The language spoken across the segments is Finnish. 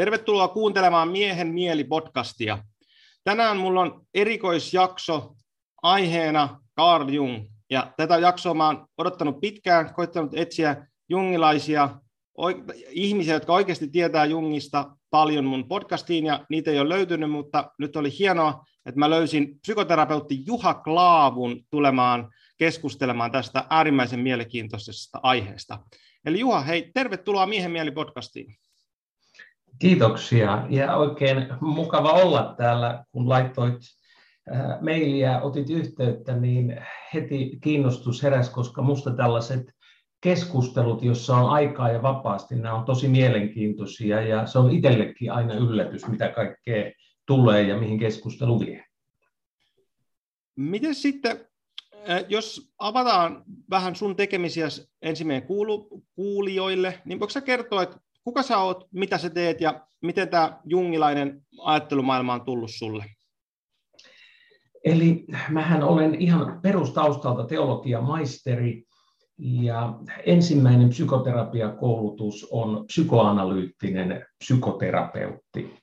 Tervetuloa kuuntelemaan Miehen mieli-podcastia. Tänään mulla on erikoisjakso aiheena Carl Jung. Ja tätä jaksoa mä oon odottanut pitkään, koittanut etsiä jungilaisia ihmisiä, jotka oikeasti tietää Jungista paljon mun podcastiin, ja niitä ei ole löytynyt, mutta nyt oli hienoa, että mä löysin psykoterapeutti Juha Klaavun tulemaan keskustelemaan tästä äärimmäisen mielenkiintoisesta aiheesta. Eli Juha, hei, tervetuloa Miehen mieli podcastiin. Kiitoksia ja oikein mukava olla täällä, kun laittoit äh, mailia, otit yhteyttä, niin heti kiinnostus heräsi, koska musta tällaiset keskustelut, jossa on aikaa ja vapaasti, nämä on tosi mielenkiintoisia ja se on itsellekin aina yllätys, mitä kaikkea tulee ja mihin keskustelu vie. Miten sitten, äh, jos avataan vähän sun tekemisiä ensimmäinen kuulu, kuulijoille, niin voiko sä kertoa, että kuka sä oot, mitä sä teet ja miten tämä jungilainen ajattelumaailma on tullut sulle? Eli mähän olen ihan perustaustalta teologia maisteri ja ensimmäinen psykoterapiakoulutus on psykoanalyyttinen psykoterapeutti.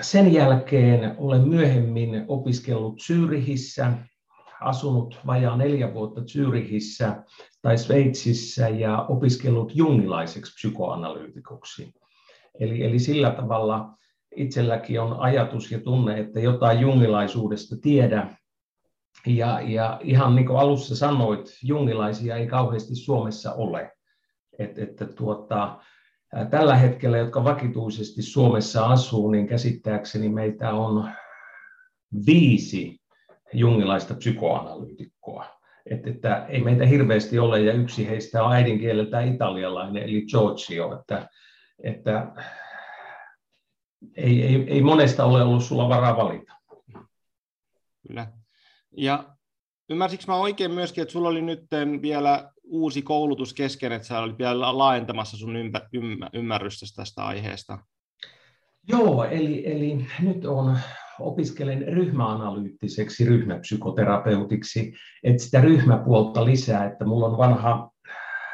Sen jälkeen olen myöhemmin opiskellut Syyrihissä asunut vajaa neljä vuotta Zyrihissä tai Sveitsissä ja opiskellut jungilaiseksi psykoanalyytikoksi. Eli, eli sillä tavalla itselläkin on ajatus ja tunne, että jotain jungilaisuudesta tiedä. Ja, ja ihan niin kuin alussa sanoit, jungilaisia ei kauheasti Suomessa ole. Et, että tuota, tällä hetkellä, jotka vakituisesti Suomessa asuu, niin käsittääkseni meitä on viisi jungilaista psykoanalyytikkoa. Että, että ei meitä hirveästi ole, ja yksi heistä on äidinkieleltään italialainen, eli Giorgio, että, että ei, ei, ei monesta ole ollut sulla varaa valita. Kyllä. Ja ymmärsikö mä oikein myöskin, että sulla oli nyt vielä uusi koulutus kesken, että sä olit vielä laajentamassa sun ympä, ymmä, ymmärrystä tästä aiheesta? Joo, eli, eli nyt on opiskelen ryhmäanalyyttiseksi ryhmäpsykoterapeutiksi, että sitä ryhmäpuolta lisää, että mulla on vanha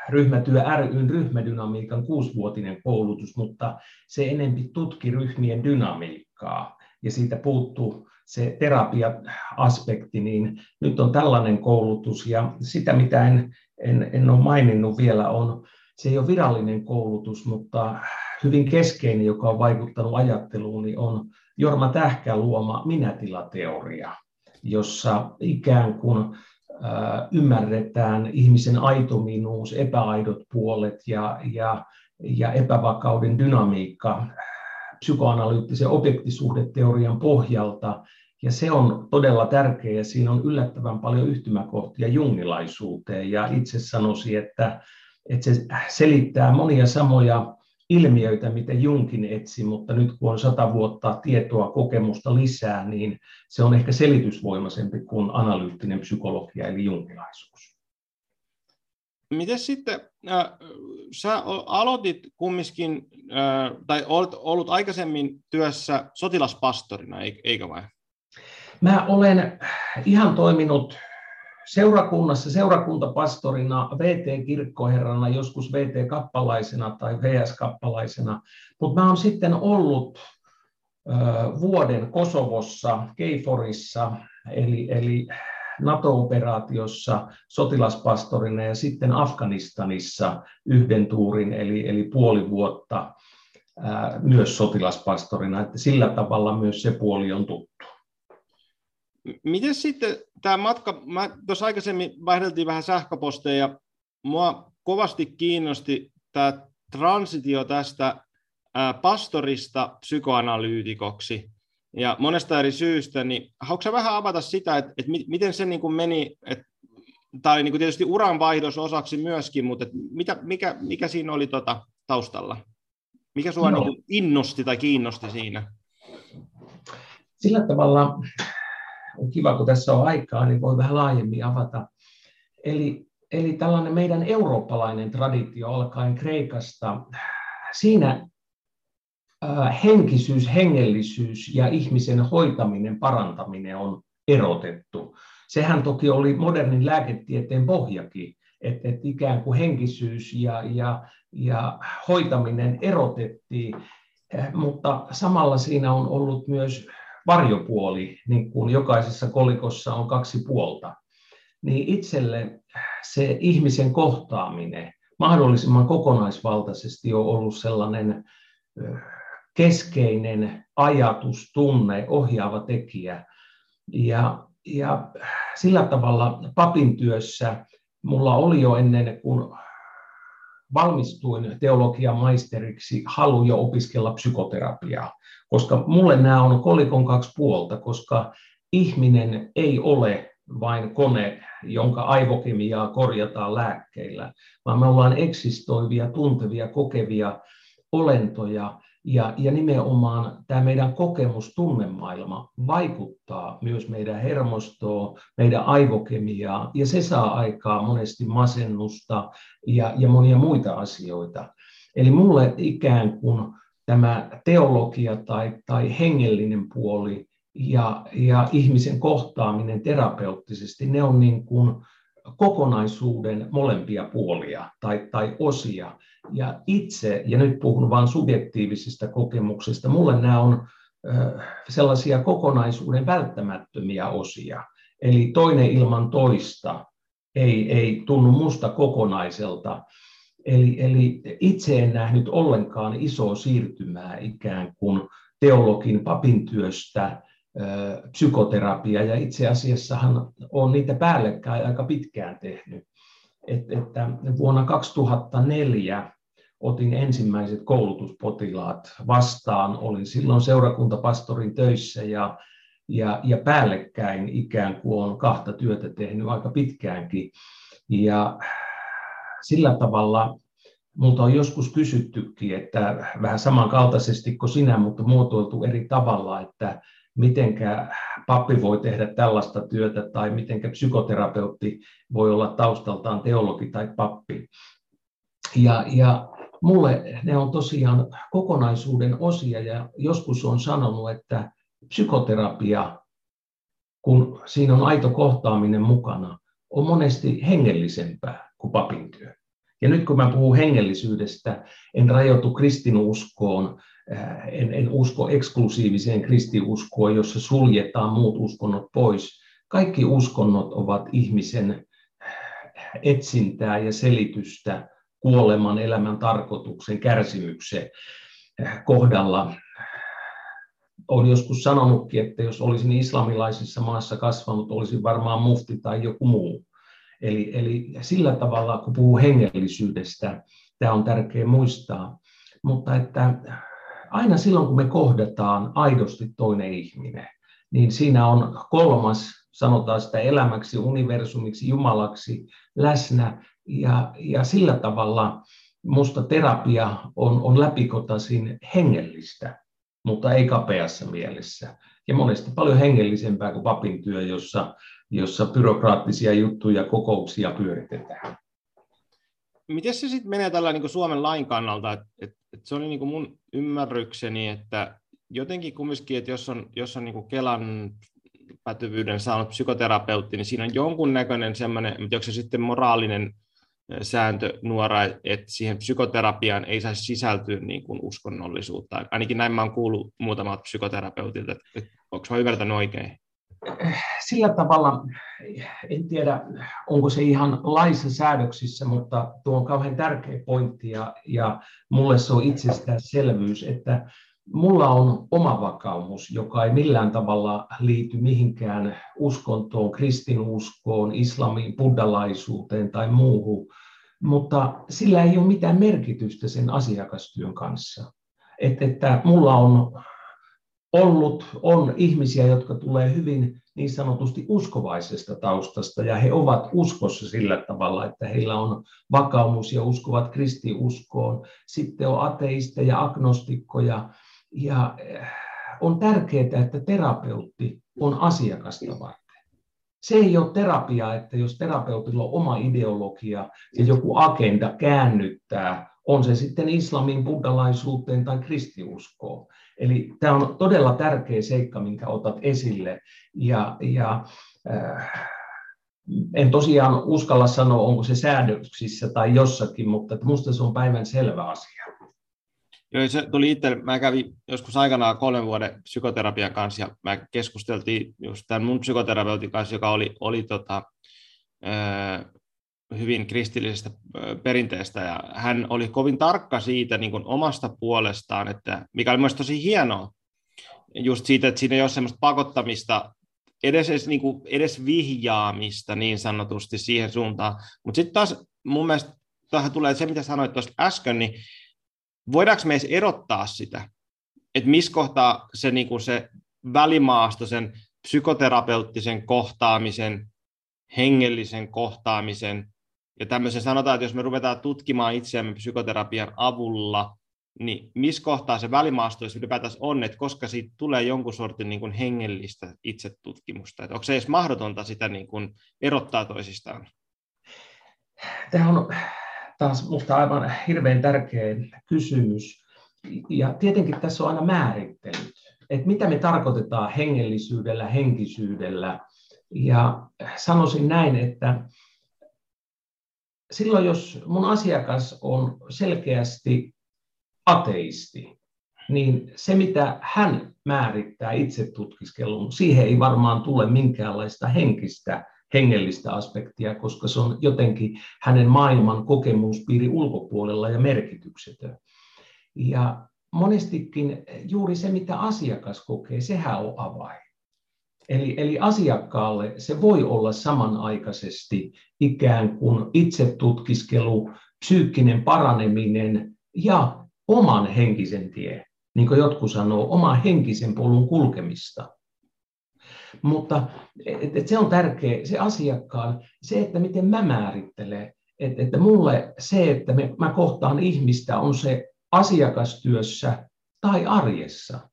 ryhmätyö ryn ryhmädynamiikan kuusivuotinen koulutus, mutta se enempi tutki ryhmien dynamiikkaa. Ja siitä puuttuu se terapia-aspekti, niin nyt on tällainen koulutus. Ja sitä, mitä en, en, en ole maininnut vielä, on, se ei ole virallinen koulutus, mutta hyvin keskeinen, joka on vaikuttanut ajatteluun, niin on Jorma Tähkän luoma minätilateoria, jossa ikään kuin ymmärretään ihmisen aitominuus, epäaidot puolet ja, ja, ja epävakauden dynamiikka psykoanalyyttisen objektisuhdeteorian pohjalta. Ja se on todella tärkeä ja siinä on yllättävän paljon yhtymäkohtia jungilaisuuteen. Ja itse sanoisin, että, että se selittää monia samoja ilmiöitä, mitä Junkin etsi, mutta nyt kun on sata vuotta tietoa, kokemusta lisää, niin se on ehkä selitysvoimaisempi kuin analyyttinen psykologia eli junkilaisuus. Miten sitten, äh, sä aloitit kumminkin, äh, tai olet ollut aikaisemmin työssä sotilaspastorina, eikö vai? Mä olen ihan toiminut seurakunnassa seurakuntapastorina, VT-kirkkoherrana, joskus VT-kappalaisena tai VS-kappalaisena, mutta mä oon sitten ollut vuoden Kosovossa, Keiforissa, eli, eli NATO-operaatiossa sotilaspastorina ja sitten Afganistanissa yhden tuurin, eli, eli puoli vuotta myös sotilaspastorina, että sillä tavalla myös se puoli on tuttu. Miten sitten tämä matka, mä tuossa aikaisemmin vaihdeltiin vähän sähköposteja, ja mua kovasti kiinnosti tämä transitio tästä pastorista psykoanalyytikoksi, ja monesta eri syystä, niin haluatko vähän avata sitä, että, että miten se niin kuin meni, että, tai niin kuin tietysti uranvaihdos osaksi myöskin, mutta että mitä, mikä, mikä siinä oli tota taustalla? Mikä sinua no. niin innosti tai kiinnosti siinä? Sillä tavalla on kiva, kun tässä on aikaa, niin voi vähän laajemmin avata. Eli, eli tällainen meidän eurooppalainen traditio alkaen Kreikasta, siinä henkisyys, hengellisyys ja ihmisen hoitaminen, parantaminen on erotettu. Sehän toki oli modernin lääketieteen pohjakin, että et ikään kuin henkisyys ja, ja, ja hoitaminen erotettiin, mutta samalla siinä on ollut myös varjopuoli, niin kuin jokaisessa kolikossa on kaksi puolta. Niin itselle se ihmisen kohtaaminen mahdollisimman kokonaisvaltaisesti on ollut sellainen keskeinen ajatus, tunne, ohjaava tekijä. Ja, ja sillä tavalla papin työssä mulla oli jo ennen kuin valmistuin teologian maisteriksi halu jo opiskella psykoterapiaa, koska mulle nämä on kolikon kaksi puolta, koska ihminen ei ole vain kone, jonka aivokemiaa korjataan lääkkeillä, vaan me ollaan eksistoivia, tuntevia, kokevia olentoja, ja, ja nimenomaan tämä meidän kokemus, tunnemaailma vaikuttaa myös meidän hermostoon, meidän aivokemiaa, ja se saa aikaa monesti masennusta ja, ja monia muita asioita. Eli mulle ikään kuin tämä teologia tai, tai hengellinen puoli ja, ja ihmisen kohtaaminen terapeuttisesti, ne on niin kuin kokonaisuuden molempia puolia tai, tai osia. Ja itse, ja nyt puhun vain subjektiivisista kokemuksista, mulle nämä on sellaisia kokonaisuuden välttämättömiä osia. Eli toinen ilman toista ei, ei tunnu musta kokonaiselta. Eli, eli itse en nähnyt ollenkaan isoa siirtymää ikään kuin teologin papin työstä psykoterapia, ja itse asiassahan on niitä päällekkäin aika pitkään tehnyt. Et, että vuonna 2004 otin ensimmäiset koulutuspotilaat vastaan. Olin silloin seurakuntapastorin töissä ja, ja, ja päällekkäin ikään kuin on kahta työtä tehnyt aika pitkäänkin. Ja sillä tavalla Multa on joskus kysyttykin, että vähän samankaltaisesti kuin sinä, mutta muotoiltu eri tavalla, että mitenkä pappi voi tehdä tällaista työtä tai mitenkä psykoterapeutti voi olla taustaltaan teologi tai pappi. Ja, ja mulle ne on tosiaan kokonaisuuden osia ja joskus on sanonut, että psykoterapia, kun siinä on aito kohtaaminen mukana, on monesti hengellisempää kuin papin työ. Ja nyt kun mä puhun hengellisyydestä, en rajoitu kristinuskoon, äh, en, en usko eksklusiiviseen kristiuskoon, jossa suljetaan muut uskonnot pois. Kaikki uskonnot ovat ihmisen etsintää ja selitystä kuoleman, elämän tarkoituksen, kärsimyksen kohdalla. Olen joskus sanonutkin, että jos olisin islamilaisessa maassa kasvanut, olisin varmaan mufti tai joku muu. Eli, eli sillä tavalla, kun puhuu hengellisyydestä, tämä on tärkeää muistaa. Mutta että aina silloin, kun me kohdataan aidosti toinen ihminen, niin siinä on kolmas, sanotaan sitä elämäksi, universumiksi, Jumalaksi läsnä. Ja, ja sillä tavalla musta terapia on, on läpikotaisin hengellistä, mutta ei kapeassa mielessä. Ja monesti paljon hengellisempää kuin papin työ, jossa jossa byrokraattisia juttuja, kokouksia pyöritetään. Miten se sitten menee tällä niin Suomen lain kannalta? Et, et, et se oli niin mun ymmärrykseni, että jotenkin kumminkin, että jos on, jos on niin Kelan pätevyyden saanut psykoterapeutti, niin siinä on jonkunnäköinen semmoinen, onko se sitten moraalinen sääntö nuora, että siihen psykoterapiaan ei saisi sisältyä niin kuin uskonnollisuutta. Ainakin näin mä oon kuullut muutamat psykoterapeutilta, että onko mä ymmärtänyt oikein? sillä tavalla, en tiedä onko se ihan laissa säädöksissä, mutta tuo on kauhean tärkeä pointti ja, ja mulle se on itsestäänselvyys, että mulla on oma vakaumus, joka ei millään tavalla liity mihinkään uskontoon, kristinuskoon, islamiin, buddhalaisuuteen tai muuhun, mutta sillä ei ole mitään merkitystä sen asiakastyön kanssa. Että, että mulla on ollut, on ihmisiä, jotka tulee hyvin niin sanotusti uskovaisesta taustasta, ja he ovat uskossa sillä tavalla, että heillä on vakaumus ja uskovat kristiuskoon. Sitten on ateisteja, agnostikkoja, ja eh, on tärkeää, että terapeutti on asiakasta varten. Se ei ole terapia, että jos terapeutilla on oma ideologia ja joku agenda käännyttää, on se sitten islamin, buddhalaisuuteen tai kristiuskoon. Eli tämä on todella tärkeä seikka, minkä otat esille. Ja, ja äh, en tosiaan uskalla sanoa, onko se säädöksissä tai jossakin, mutta minusta se on päivän selvä asia. Joo, se tuli itse, mä kävin joskus aikanaan kolmen vuoden psykoterapian kanssa ja mä keskusteltiin just tämän mun psykoterapeutin kanssa, joka oli, oli tota, hyvin kristillisestä perinteestä. Ja hän oli kovin tarkka siitä niin omasta puolestaan, että mikä oli myös tosi hienoa, just siitä, että siinä ei ole semmoista pakottamista, edes, edes, niin kuin, edes vihjaamista niin sanotusti siihen suuntaan, mutta sitten taas mun mielestä tähän tulee se, mitä sanoit tuosta äsken, niin voidaanko me edes erottaa sitä, että missä kohtaa se, niin kuin se välimaasto, sen psykoterapeuttisen kohtaamisen, hengellisen kohtaamisen ja tämmöisen sanotaan, että jos me ruvetaan tutkimaan itseämme psykoterapian avulla, niin missä kohtaa se välimaasto ylipäätään on, että koska siitä tulee jonkun sortin niin kuin hengellistä itsetutkimusta, että onko se edes mahdotonta sitä niin kuin erottaa toisistaan? Tämä on taas minusta aivan hirveän tärkeä kysymys. Ja tietenkin tässä on aina määrittelyt, että mitä me tarkoitetaan hengellisyydellä, henkisyydellä. Ja sanoisin näin, että silloin jos mun asiakas on selkeästi ateisti, niin se mitä hän määrittää itse tutkiskelun, siihen ei varmaan tule minkäänlaista henkistä hengellistä aspektia, koska se on jotenkin hänen maailman kokemuspiiri ulkopuolella ja merkityksetön. Ja monestikin juuri se, mitä asiakas kokee, sehän on avain. Eli, eli asiakkaalle se voi olla samanaikaisesti ikään kuin itsetutkiskelu, psyykkinen paraneminen ja oman henkisen tie, niin kuin jotkut sanoo, oman henkisen polun kulkemista. Mutta et, et se on tärkeä, se asiakkaan, se, että miten mä määrittelen, että, että mulle se, että me, mä kohtaan ihmistä, on se asiakastyössä tai arjessa.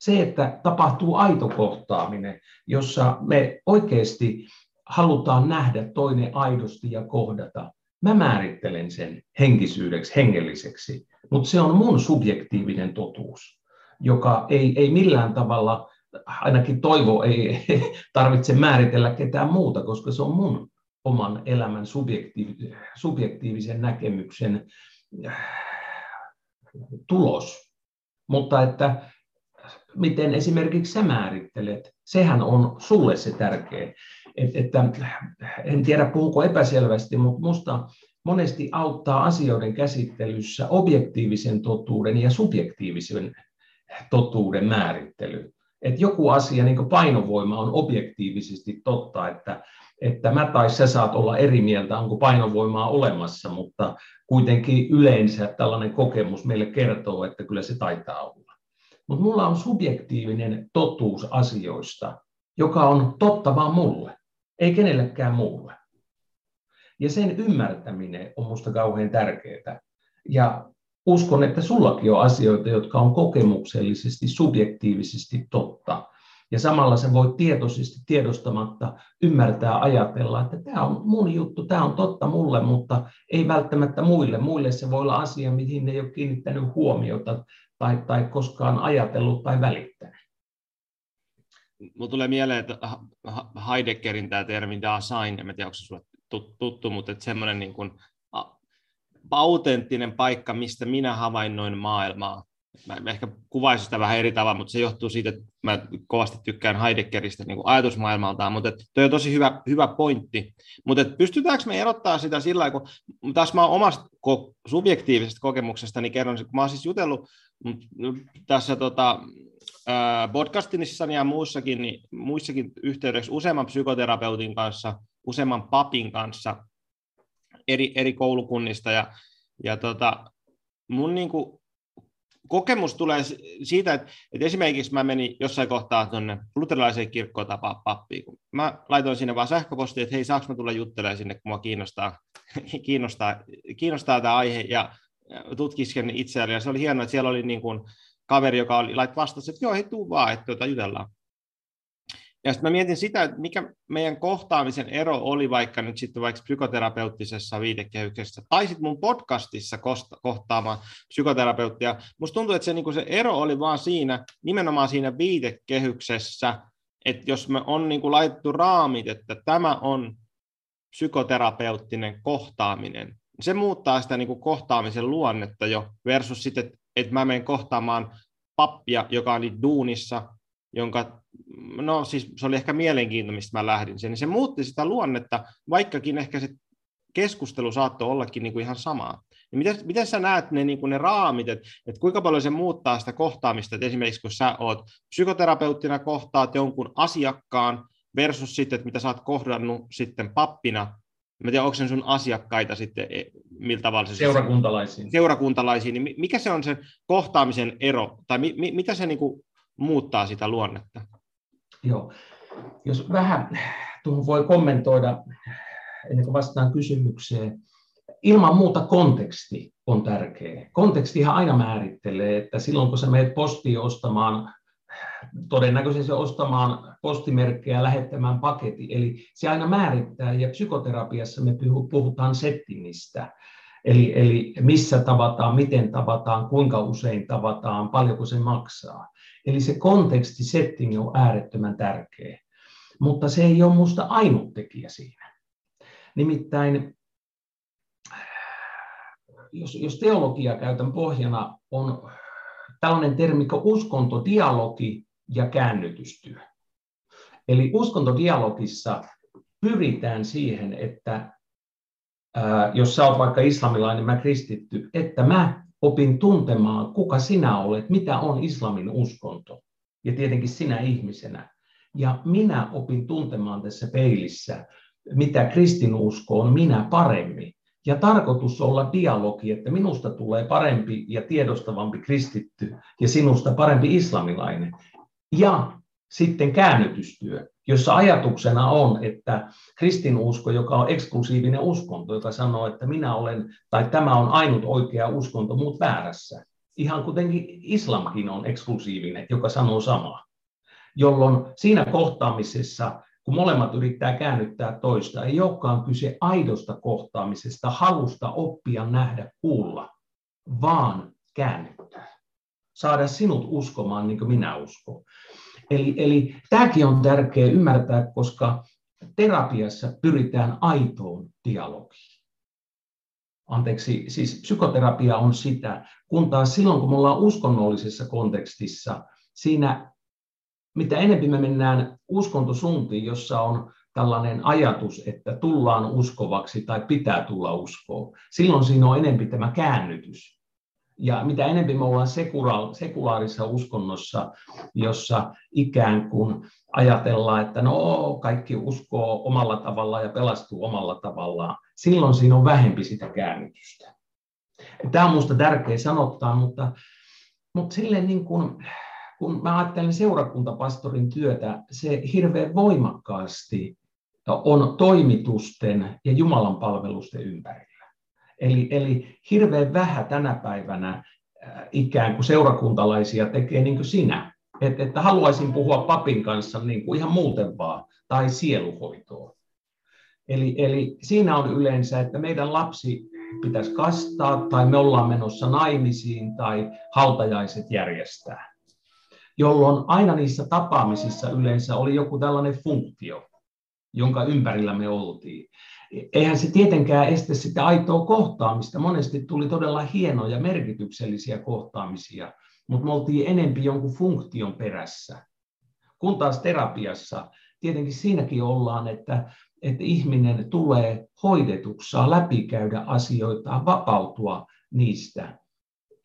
Se, että tapahtuu aito kohtaaminen, jossa me oikeasti halutaan nähdä toinen aidosti ja kohdata. Mä määrittelen sen henkisyydeksi, hengelliseksi, mutta se on mun subjektiivinen totuus, joka ei, ei millään tavalla ainakin toivo ei tarvitse määritellä ketään muuta, koska se on mun oman elämän subjektiivisen näkemyksen äh, tulos. Mutta että miten esimerkiksi sä määrittelet, sehän on sulle se tärkeä. Et, että, en tiedä puhuko epäselvästi, mutta minusta monesti auttaa asioiden käsittelyssä objektiivisen totuuden ja subjektiivisen totuuden määrittely että joku asia, niin painovoima, on objektiivisesti totta, että, että mä tai sä saat olla eri mieltä, onko painovoimaa olemassa, mutta kuitenkin yleensä tällainen kokemus meille kertoo, että kyllä se taitaa olla. Mutta mulla on subjektiivinen totuus asioista, joka on totta vaan mulle, ei kenellekään muulle. Ja sen ymmärtäminen on minusta kauhean tärkeää. Ja uskon, että sullakin on asioita, jotka on kokemuksellisesti, subjektiivisesti totta. Ja samalla se voi tietoisesti, tiedostamatta ymmärtää, ajatella, että tämä on mun juttu, tämä on totta mulle, mutta ei välttämättä muille. Muille se voi olla asia, mihin ne ei ole kiinnittänyt huomiota tai, tai koskaan ajatellut tai välittänyt. Mulla tulee mieleen, että Heideggerin tämä termi Dasein, en tiedä, onko se sulle tuttu, mutta että semmoinen niin kuin autenttinen paikka, mistä minä havainnoin maailmaa. Mä ehkä kuvaisin sitä vähän eri tavalla, mutta se johtuu siitä, että mä kovasti tykkään Heideggeristä niin ajatusmaailmaltaan, mutta tuo on tosi hyvä, hyvä pointti. Mutta pystytäänkö me erottaa sitä sillä tavalla, kun taas mä omasta ko- subjektiivisesta kokemuksesta niin kerron, kun mä oon siis jutellut tässä tota, podcastinissa ja muissakin, niin muissakin yhteydessä useamman psykoterapeutin kanssa, useamman papin kanssa, eri, eri koulukunnista ja, ja tota, mun niin kuin, kokemus tulee siitä, että, että esimerkiksi mä menin jossain kohtaa tuonne luterilaiseen kirkkoon tapaa pappiin. Kun mä laitoin sinne vaan sähköpostiin, että hei, saanko mä tulla juttelemaan sinne, kun mua kiinnostaa, kiinnostaa, kiinnostaa tämä aihe ja tutkisken itseäni. Ja se oli hienoa, että siellä oli niin kuin kaveri, joka oli, lait vastasi, että joo, hei, tuu vaan, että tuota, jutellaan. Ja sitten mä mietin sitä, että mikä meidän kohtaamisen ero oli vaikka nyt sitten vaikka psykoterapeuttisessa viitekehyksessä, tai sitten mun podcastissa kohtaamaan psykoterapeuttia. Musta tuntuu, että se, niin se ero oli vaan siinä, nimenomaan siinä viitekehyksessä, että jos me on niin laitettu raamit, että tämä on psykoterapeuttinen kohtaaminen. Se muuttaa sitä niin kuin kohtaamisen luonnetta jo versus sitten, että, mä menen kohtaamaan pappia, joka on duunissa, jonka, no siis se oli ehkä mielenkiintoista, mistä mä lähdin sen, niin se muutti sitä luonnetta, vaikkakin ehkä se keskustelu saattoi ollakin niin kuin ihan samaa. Niin miten, miten sä näet ne, niin kuin ne raamit, että, että kuinka paljon se muuttaa sitä kohtaamista, että esimerkiksi kun sä oot psykoterapeuttina kohtaat jonkun asiakkaan versus sitten, että mitä sä oot kohdannut sitten pappina, Mä tiedän, onko se sun asiakkaita sitten, e, miltä tavalla se... Seurakuntalaisiin. Seurakuntalaisiin, niin mikä se on se kohtaamisen ero, tai mi, mi, mitä se niin kuin muuttaa sitä luonnetta? Joo, jos vähän tuohon voi kommentoida, ennen kuin vastaan kysymykseen, ilman muuta konteksti on tärkeä. Kontekstihan aina määrittelee, että silloin kun sä menet postiin ostamaan, todennäköisesti ostamaan postimerkkejä lähettämään paketti, eli se aina määrittää, ja psykoterapiassa me puhutaan settingistä, eli, eli missä tavataan, miten tavataan, kuinka usein tavataan, paljonko se maksaa. Eli se konteksti, setting on äärettömän tärkeä, mutta se ei ole minusta ainut tekijä siinä. Nimittäin jos, jos teologia käytän pohjana, on tällainen termi kuin uskontodialogi ja käännytystyö. Eli uskontodialogissa pyritään siihen, että jos sä oot vaikka islamilainen, mä kristitty, että mä opin tuntemaan, kuka sinä olet, mitä on islamin uskonto, ja tietenkin sinä ihmisenä. Ja minä opin tuntemaan tässä peilissä, mitä kristinusko on minä paremmin. Ja tarkoitus olla dialogi, että minusta tulee parempi ja tiedostavampi kristitty ja sinusta parempi islamilainen. Ja sitten käännytystyö, jossa ajatuksena on, että kristinusko, joka on eksklusiivinen uskonto, joka sanoo, että minä olen, tai tämä on ainut oikea uskonto, muut väärässä. Ihan kuitenkin islamkin on eksklusiivinen, joka sanoo samaa. Jolloin siinä kohtaamisessa kun molemmat yrittää käännyttää toista, ei olekaan kyse aidosta kohtaamisesta, halusta oppia, nähdä, kuulla, vaan käännyttää. Saada sinut uskomaan niin kuin minä uskon. Eli, eli tämäkin on tärkeää ymmärtää, koska terapiassa pyritään aitoon dialogiin. Anteeksi, siis psykoterapia on sitä, kun taas silloin kun me ollaan uskonnollisessa kontekstissa, siinä mitä enemmän me mennään uskontosuuntiin, jossa on tällainen ajatus, että tullaan uskovaksi tai pitää tulla uskoon, silloin siinä on enempi tämä käännytys. Ja mitä enemmän me ollaan sekulaarissa uskonnossa, jossa ikään kuin ajatellaan, että no kaikki uskoo omalla tavallaan ja pelastuu omalla tavallaan, silloin siinä on vähempi sitä käännytystä. Tämä on minusta tärkeä sanottaa, mutta, mutta silleen niin kuin, kun mä ajattelen seurakuntapastorin työtä, se hirveän voimakkaasti on toimitusten ja Jumalan palvelusten ympärillä. Eli, eli hirveän vähän tänä päivänä äh, ikään kuin seurakuntalaisia tekee niin kuin sinä. Että, että haluaisin puhua papin kanssa niin kuin ihan muuten vaan, tai sieluhoitoa. Eli, eli siinä on yleensä, että meidän lapsi pitäisi kastaa, tai me ollaan menossa naimisiin, tai hautajaiset järjestää jolloin aina niissä tapaamisissa yleensä oli joku tällainen funktio, jonka ympärillä me oltiin. Eihän se tietenkään estä sitä aitoa kohtaamista. Monesti tuli todella hienoja, merkityksellisiä kohtaamisia, mutta me oltiin enempi jonkun funktion perässä. Kun taas terapiassa, tietenkin siinäkin ollaan, että, että ihminen tulee hoidetuksi, saa läpikäydä asioita, vapautua niistä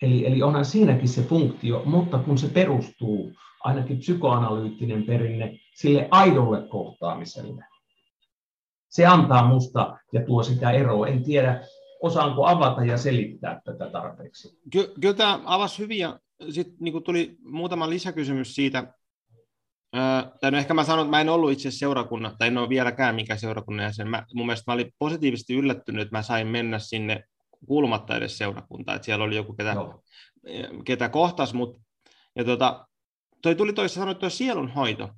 Eli, eli onhan siinäkin se funktio, mutta kun se perustuu, ainakin psykoanalyyttinen perinne, sille aidolle kohtaamiselle. Se antaa musta ja tuo sitä eroa. En tiedä, osaanko avata ja selittää tätä tarpeeksi. Ky- kyllä tämä avasi hyvin ja sitten niin tuli muutama lisäkysymys siitä, tai no ehkä mä sanon, että mä en ollut itse seurakunnan, tai en ole vieläkään mikä seurakunnan jäsen. Mä, mun mielestä mä olin positiivisesti yllättynyt, että mä sain mennä sinne kuulumatta edes seurakuntaa, että siellä oli joku, ketä, ketä kohtas, mutta ja tota, toi tuli toista sanoa, tuo sielunhoito.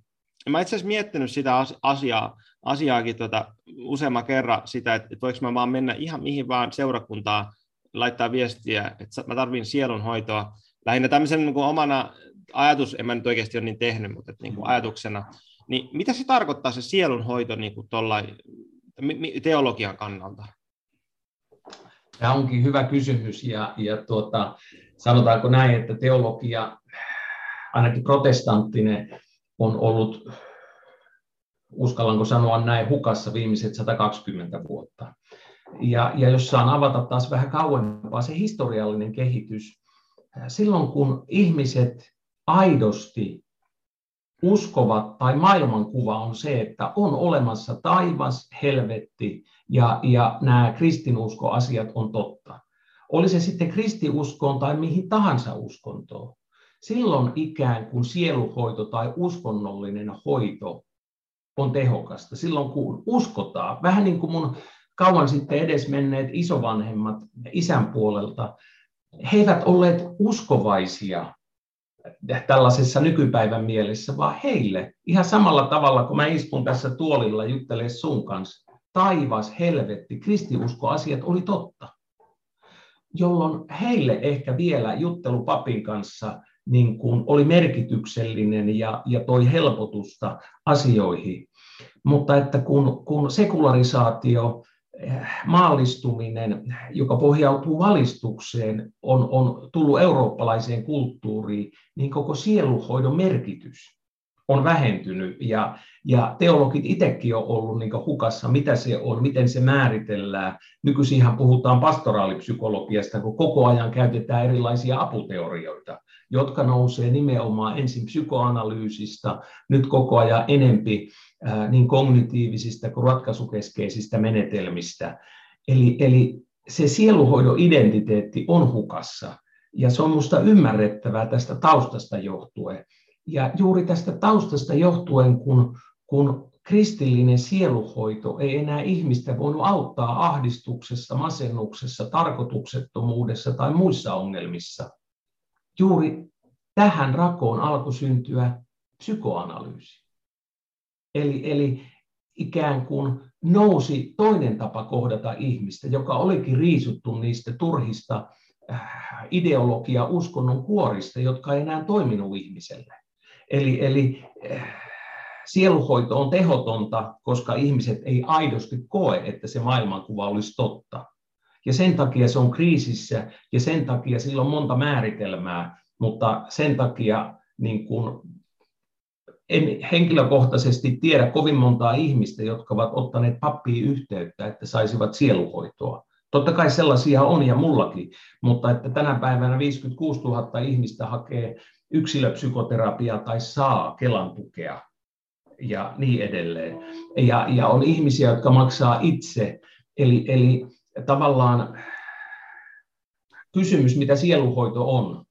Ja mä itse asiassa miettinyt sitä asiaa, asiaakin tota, useamman kerran sitä, että, että voiko mä vaan mennä ihan mihin vaan seurakuntaan, laittaa viestiä, että mä tarvin sielunhoitoa. Lähinnä tämmöisen niin kuin omana ajatus, en mä nyt oikeasti ole niin tehnyt, mutta että, niin kuin ajatuksena. Niin mitä se tarkoittaa se sielunhoito niin kuin teologian kannalta? Tämä onkin hyvä kysymys ja, ja tuota, sanotaanko näin, että teologia, ainakin protestanttinen, on ollut, uskallanko sanoa näin, hukassa viimeiset 120 vuotta. Ja, ja jos saan avata taas vähän kauempaa se historiallinen kehitys, silloin kun ihmiset aidosti uskovat tai maailmankuva on se, että on olemassa taivas, helvetti ja, ja nämä kristinuskoasiat on totta. Oli se sitten kristiuskoon tai mihin tahansa uskontoon. Silloin ikään kuin sieluhoito tai uskonnollinen hoito on tehokasta. Silloin kun uskotaan, vähän niin kuin mun kauan sitten edesmenneet isovanhemmat isän puolelta, he eivät olleet uskovaisia tällaisessa nykypäivän mielessä, vaan heille ihan samalla tavalla, kun mä istun tässä tuolilla juttelee sun kanssa, taivas, helvetti, kristiuskoasiat oli totta. Jolloin heille ehkä vielä juttelu papin kanssa niin kuin oli merkityksellinen ja, ja toi helpotusta asioihin. Mutta että kun, kun sekularisaatio maallistuminen, joka pohjautuu valistukseen, on, on tullut eurooppalaiseen kulttuuriin, niin koko sieluhoidon merkitys on vähentynyt. Ja, ja teologit itsekin on ollut niin hukassa, mitä se on, miten se määritellään. Nykyisinhan puhutaan pastoraalipsykologiasta, kun koko ajan käytetään erilaisia aputeorioita, jotka nousee nimenomaan ensin psykoanalyysistä, nyt koko ajan enempi niin kognitiivisista kuin ratkaisukeskeisistä menetelmistä. Eli, eli se sieluhoidon identiteetti on hukassa, ja se on minusta ymmärrettävää tästä taustasta johtuen. Ja juuri tästä taustasta johtuen, kun, kun kristillinen sieluhoito ei enää ihmistä voinut auttaa ahdistuksessa, masennuksessa, tarkoituksettomuudessa tai muissa ongelmissa, juuri tähän rakoon alkoi syntyä psykoanalyysi. Eli, eli ikään kuin nousi toinen tapa kohdata ihmistä, joka olikin riisuttu niistä turhista äh, ideologia uskonnon kuorista, jotka ei enää toiminut ihmiselle. Eli, eli äh, sieluhoito on tehotonta, koska ihmiset ei aidosti koe, että se maailmankuva olisi totta. Ja sen takia se on kriisissä ja sen takia sillä on monta määritelmää, mutta sen takia niin kuin en henkilökohtaisesti tiedä kovin montaa ihmistä, jotka ovat ottaneet pappiin yhteyttä, että saisivat sieluhoitoa. Totta kai sellaisia on ja mullakin, mutta että tänä päivänä 56 000 ihmistä hakee yksilöpsykoterapiaa tai saa Kelan tukea ja niin edelleen. Ja, ja on ihmisiä, jotka maksaa itse. Eli, eli tavallaan kysymys, mitä sieluhoito on,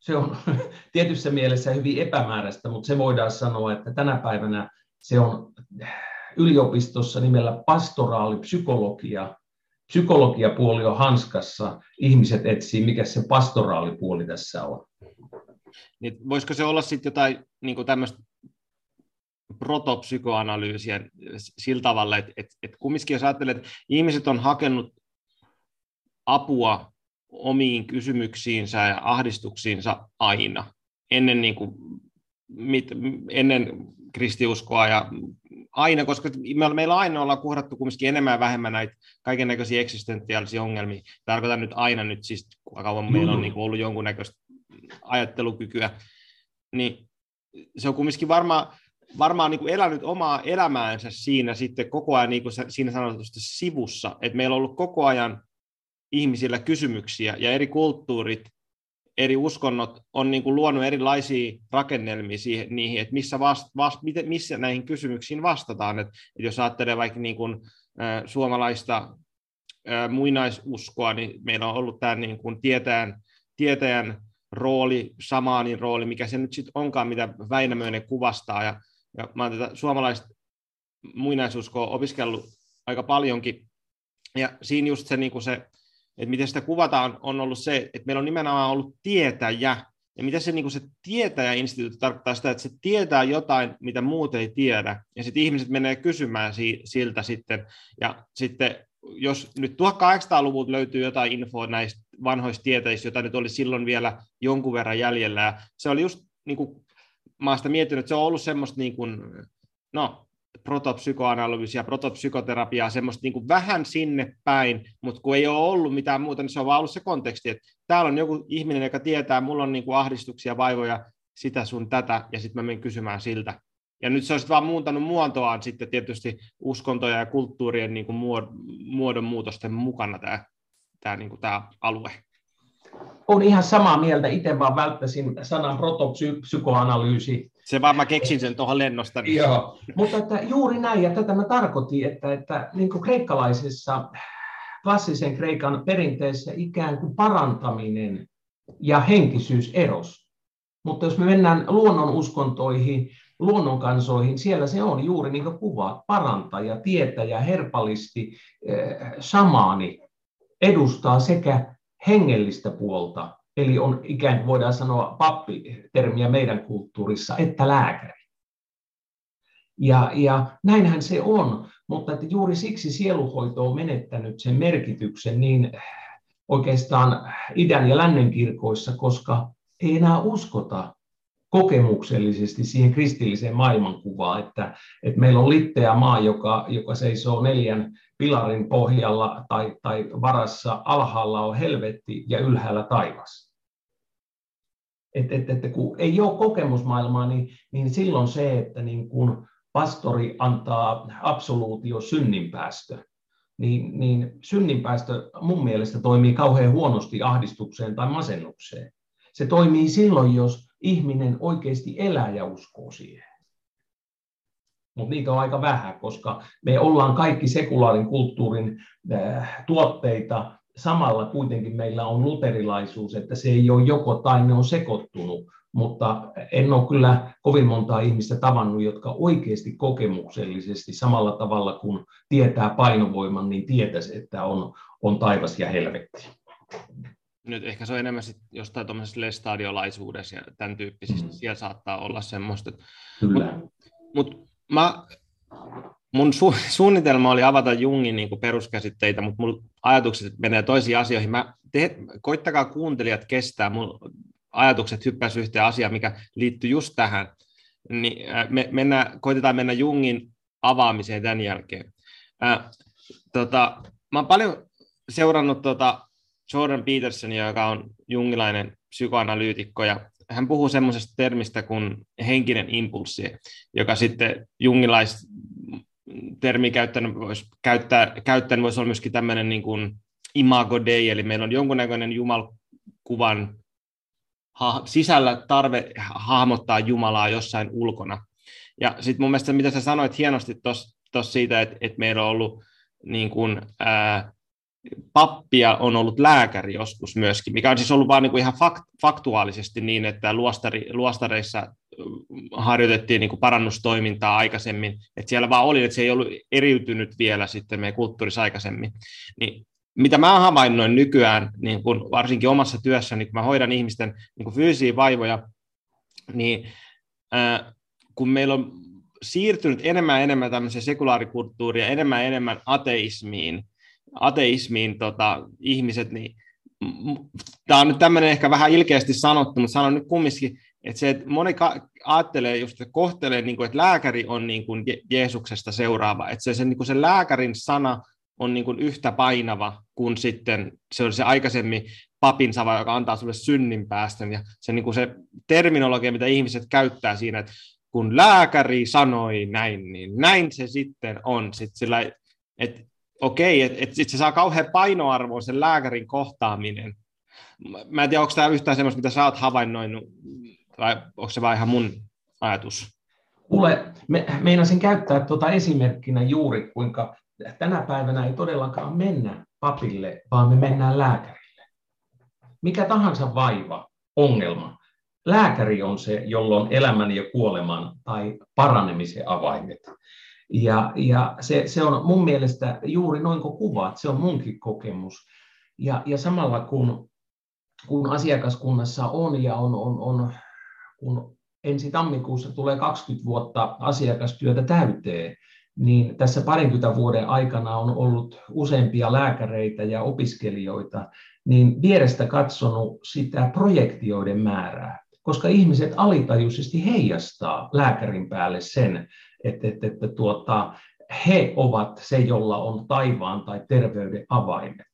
se on tietyssä mielessä hyvin epämääräistä, mutta se voidaan sanoa, että tänä päivänä se on yliopistossa nimellä pastoraalipsykologia. Psykologiapuoli on hanskassa, ihmiset etsii, mikä se pastoraalipuoli tässä on. Niin voisiko se olla sitten jotain niin tämmöistä protopsykoanalyysiä sillä tavalla, että, että, että kumminkin jos ajattelee, että ihmiset on hakenut apua omiin kysymyksiinsä ja ahdistuksiinsa aina, ennen, niin kuin, mit, ennen kristiuskoa ja aina, koska meillä aina ollaan kohdattu kumminkin enemmän ja vähemmän näitä kaiken näköisiä eksistentiaalisia ongelmia. Tarkoitan nyt aina nyt siis, kauan mm. meillä on niin kuin ollut jonkunnäköistä ajattelukykyä, niin se on kumminkin varmaan varmaan niin kuin elänyt omaa elämäänsä siinä sitten koko ajan niin kuin siinä sanotusti sivussa, että meillä on ollut koko ajan ihmisillä kysymyksiä ja eri kulttuurit, eri uskonnot on niin kuin luonut erilaisia rakennelmia siihen, niihin, että missä, vast, vast, missä näihin kysymyksiin vastataan. että että jos ajattelee vaikka niin kuin, äh, suomalaista äh, muinaisuskoa, niin meillä on ollut tämä niin kuin tietäjän, tietäjän rooli, samaanin rooli, mikä se nyt sitten onkaan, mitä Väinämöinen kuvastaa. Ja, ja mä olen tätä suomalaista muinaisuskoa opiskellut aika paljonkin, ja siinä just se, niin kuin se että miten sitä kuvataan, on ollut se, että meillä on nimenomaan ollut tietäjä, ja mitä se, niin se tietäjäinstituutti tarkoittaa sitä, että se tietää jotain, mitä muut ei tiedä, ja sitten ihmiset menee kysymään si- siltä sitten, ja sitten jos nyt 1800-luvulta löytyy jotain infoa näistä vanhoista tietäjistä, joita nyt oli silloin vielä jonkun verran jäljellä, ja se oli just, niin kuin, mä oon sitä miettinyt, että se on ollut semmoista niin kuin, no, protopsykoanalyysiä, protopsykoterapiaa, semmoista niin kuin vähän sinne päin, mutta kun ei ole ollut mitään muuta, niin se on vaan ollut se konteksti, että täällä on joku ihminen, joka tietää, mulla on niin kuin ahdistuksia, vaivoja, sitä sun tätä, ja sitten mä menen kysymään siltä. Ja nyt se on vaan muuntanut muotoaan sitten tietysti uskontoja ja kulttuurien niin kuin muodon muutosten mukana tämä, tämä, niin kuin tämä alue. On ihan samaa mieltä, itse vaan välttäisin sanan protopsykoanalyysi. Se vaan mä keksin sen tuohon lennosta. Niin. Joo, mutta että juuri näin, ja tätä mä tarkoitin, että, että niin kuin kreikkalaisessa klassisen kreikan perinteessä ikään kuin parantaminen ja henkisyys eros. Mutta jos me mennään luonnon uskontoihin, luonnonkansoihin, siellä se on juuri niin kuin kuvaat, parantaja, tietäjä, herpallisti, eh, samaani, edustaa sekä hengellistä puolta, eli on ikään kuin voidaan sanoa pappitermiä meidän kulttuurissa, että lääkäri. Ja, ja näinhän se on, mutta että juuri siksi sieluhoito on menettänyt sen merkityksen niin oikeastaan idän ja lännen kirkoissa, koska ei enää uskota kokemuksellisesti siihen kristilliseen maailmankuvaan, että, että meillä on litteä maa, joka, joka seisoo neljän pilarin pohjalla tai, tai varassa, alhaalla on helvetti ja ylhäällä taivas. Et, et, et, kun ei ole kokemusmaailmaa, niin, niin silloin se, että niin kun pastori antaa absoluutio synninpäästö, niin, niin synninpäästö mun mielestä toimii kauhean huonosti ahdistukseen tai masennukseen. Se toimii silloin, jos ihminen oikeasti elää ja uskoo siihen. Mutta niitä on aika vähän, koska me ollaan kaikki sekulaarin kulttuurin äh, tuotteita. Samalla kuitenkin meillä on luterilaisuus, että se ei ole joko tai ne on sekoittunut. Mutta en ole kyllä kovin montaa ihmistä tavannut, jotka oikeasti kokemuksellisesti samalla tavalla kuin tietää painovoiman, niin tietäisi, että on, on taivas ja helvetti nyt ehkä se on enemmän sit jostain tuommoisessa lestadiolaisuudessa ja tämän tyyppisistä, mm. siellä saattaa olla semmoista. Mutta mut mä, mun su, suunnitelma oli avata Jungin niin kuin peruskäsitteitä, mutta mun ajatukset menee toisiin asioihin. Mä te, koittakaa kuuntelijat kestää, mun ajatukset hyppäsivät yhteen asiaan, mikä liittyy just tähän. Niin, me mennään, koitetaan mennä Jungin avaamiseen tämän jälkeen. Ää, tota, mä oon paljon seurannut tota, Jordan Peterson, joka on jungilainen psykoanalyytikko, ja hän puhuu semmoisesta termistä kuin henkinen impulssi, joka sitten jungilais termi käyttänyt voisi käyttää, käyttäen voisi olla myöskin tämmöinen niin kuin imago dei, eli meillä on jonkunnäköinen jumalkuvan ha- sisällä tarve hahmottaa Jumalaa jossain ulkona. Ja sitten mun mielestä, mitä sä sanoit hienosti tuossa siitä, että, että meillä on ollut niin kuin, ää, pappia on ollut lääkäri joskus myöskin, mikä on siis ollut vain niin ihan faktuaalisesti niin, että luostari, luostareissa harjoitettiin niin kuin parannustoimintaa aikaisemmin, että siellä vaan oli, että se ei ollut eriytynyt vielä sitten meidän kulttuurissa aikaisemmin. Niin mitä mä havainnoin nykyään, niin kun varsinkin omassa työssäni, kun mä hoidan ihmisten niin fyysisiä vaivoja, niin äh, kun meillä on siirtynyt enemmän ja enemmän tämmöiseen sekulaarikulttuuriin ja enemmän ja enemmän ateismiin, ateismiin tota, ihmiset, niin tämä on nyt tämmöinen ehkä vähän ilkeästi sanottu, mutta sanon nyt kumminkin, että se, että moni ajattelee just, että kohtelee, niin kuin, että lääkäri on niin kuin Jeesuksesta seuraava, että se, se, niin kuin se lääkärin sana on niin kuin yhtä painava kuin sitten se on se aikaisemmin papin sava, joka antaa sulle synnin päästön, ja se, niin kuin se terminologia, mitä ihmiset käyttää siinä, että kun lääkäri sanoi näin, niin näin se sitten on. Sitten sillä, että okei, että et se saa kauhean painoarvoa sen lääkärin kohtaaminen. Mä en tiedä, onko tämä yhtään semmoista, mitä sä oot havainnoinut, vai onko se vain ihan mun ajatus? Kuule, me, meinasin käyttää tuota esimerkkinä juuri, kuinka tänä päivänä ei todellakaan mennä papille, vaan me mennään lääkärille. Mikä tahansa vaiva, ongelma, lääkäri on se, jolla on elämän ja kuoleman tai paranemisen avaimet. Ja, ja se, se on mun mielestä juuri noin kuin kuvaat, se on munkin kokemus. Ja, ja samalla kun, kun asiakaskunnassa on ja on, on, on kun ensi tammikuussa tulee 20 vuotta asiakastyötä täyteen, niin tässä parinkymmentä vuoden aikana on ollut useampia lääkäreitä ja opiskelijoita, niin vierestä katsonut sitä projektioiden määrää, koska ihmiset alitajuisesti heijastaa lääkärin päälle sen, että, että, että tuota, he ovat se, jolla on taivaan tai terveyden avaimet.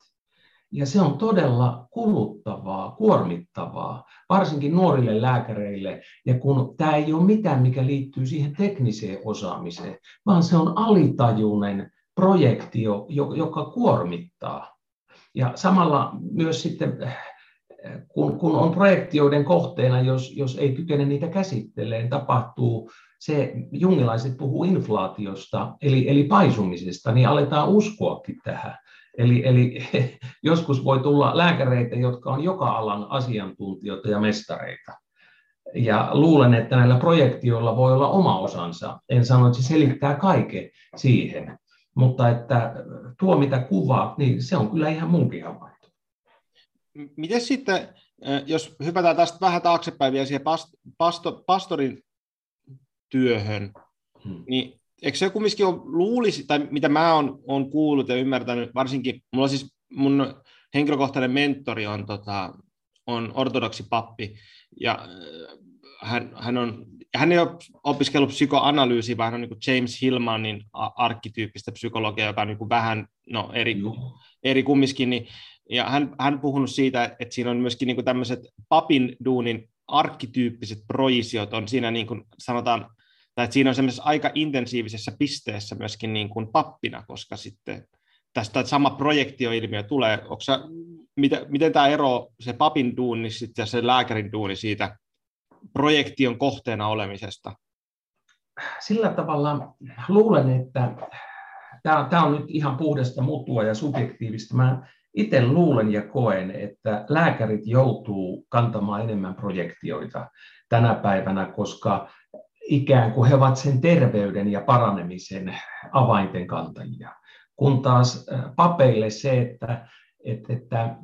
Ja se on todella kuluttavaa, kuormittavaa, varsinkin nuorille lääkäreille. Ja kun tämä ei ole mitään, mikä liittyy siihen tekniseen osaamiseen, vaan se on alitajuinen projektio, joka kuormittaa. Ja samalla myös sitten, kun, kun on projektioiden kohteena, jos, jos ei kykene niitä käsittelemään, tapahtuu se, jungilaiset puhuu inflaatiosta, eli, eli paisumisesta, niin aletaan uskoakin tähän. Eli, eli joskus voi tulla lääkäreitä, jotka on joka alan asiantuntijoita ja mestareita. Ja luulen, että näillä projektioilla voi olla oma osansa. En sano, että se selittää kaiken siihen, mutta että tuo mitä kuvaat, niin se on kyllä ihan munkin havainto. Miten sitten, jos hypätään tästä vähän taaksepäin vielä siihen pasto, pastorin työhön, hmm. niin eikö se kumminkin ole, luulisi, tai mitä mä oon, oon kuullut ja ymmärtänyt, varsinkin, mulla siis mun henkilökohtainen mentori on, tota, on ortodoksi pappi, ja äh, hän, hän, on, hän ei ole opiskellut psykoanalyysiä, vaan hän on niin James Hillmanin arkkityyppistä psykologiaa, joka on niin vähän no, eri, eri kumminkin, niin, ja hän, hän puhunut siitä, että siinä on myöskin niin tämmöiset papin duunin arkkityyppiset projisiot on siinä niin kuin sanotaan tai siinä on semmoisessa aika intensiivisessä pisteessä myöskin niin kuin pappina, koska sitten tästä sama projektioilmiö tulee. Sä, miten, miten tämä ero, se papin duuni ja se lääkärin duuni siitä projektion kohteena olemisesta? Sillä tavalla luulen, että tämä, tämä on nyt ihan puhdasta mutua ja subjektiivista. Mä itse luulen ja koen, että lääkärit joutuu kantamaan enemmän projektioita tänä päivänä, koska ikään kuin he ovat sen terveyden ja paranemisen avainten kantajia. Kun taas papeille se, että, että, että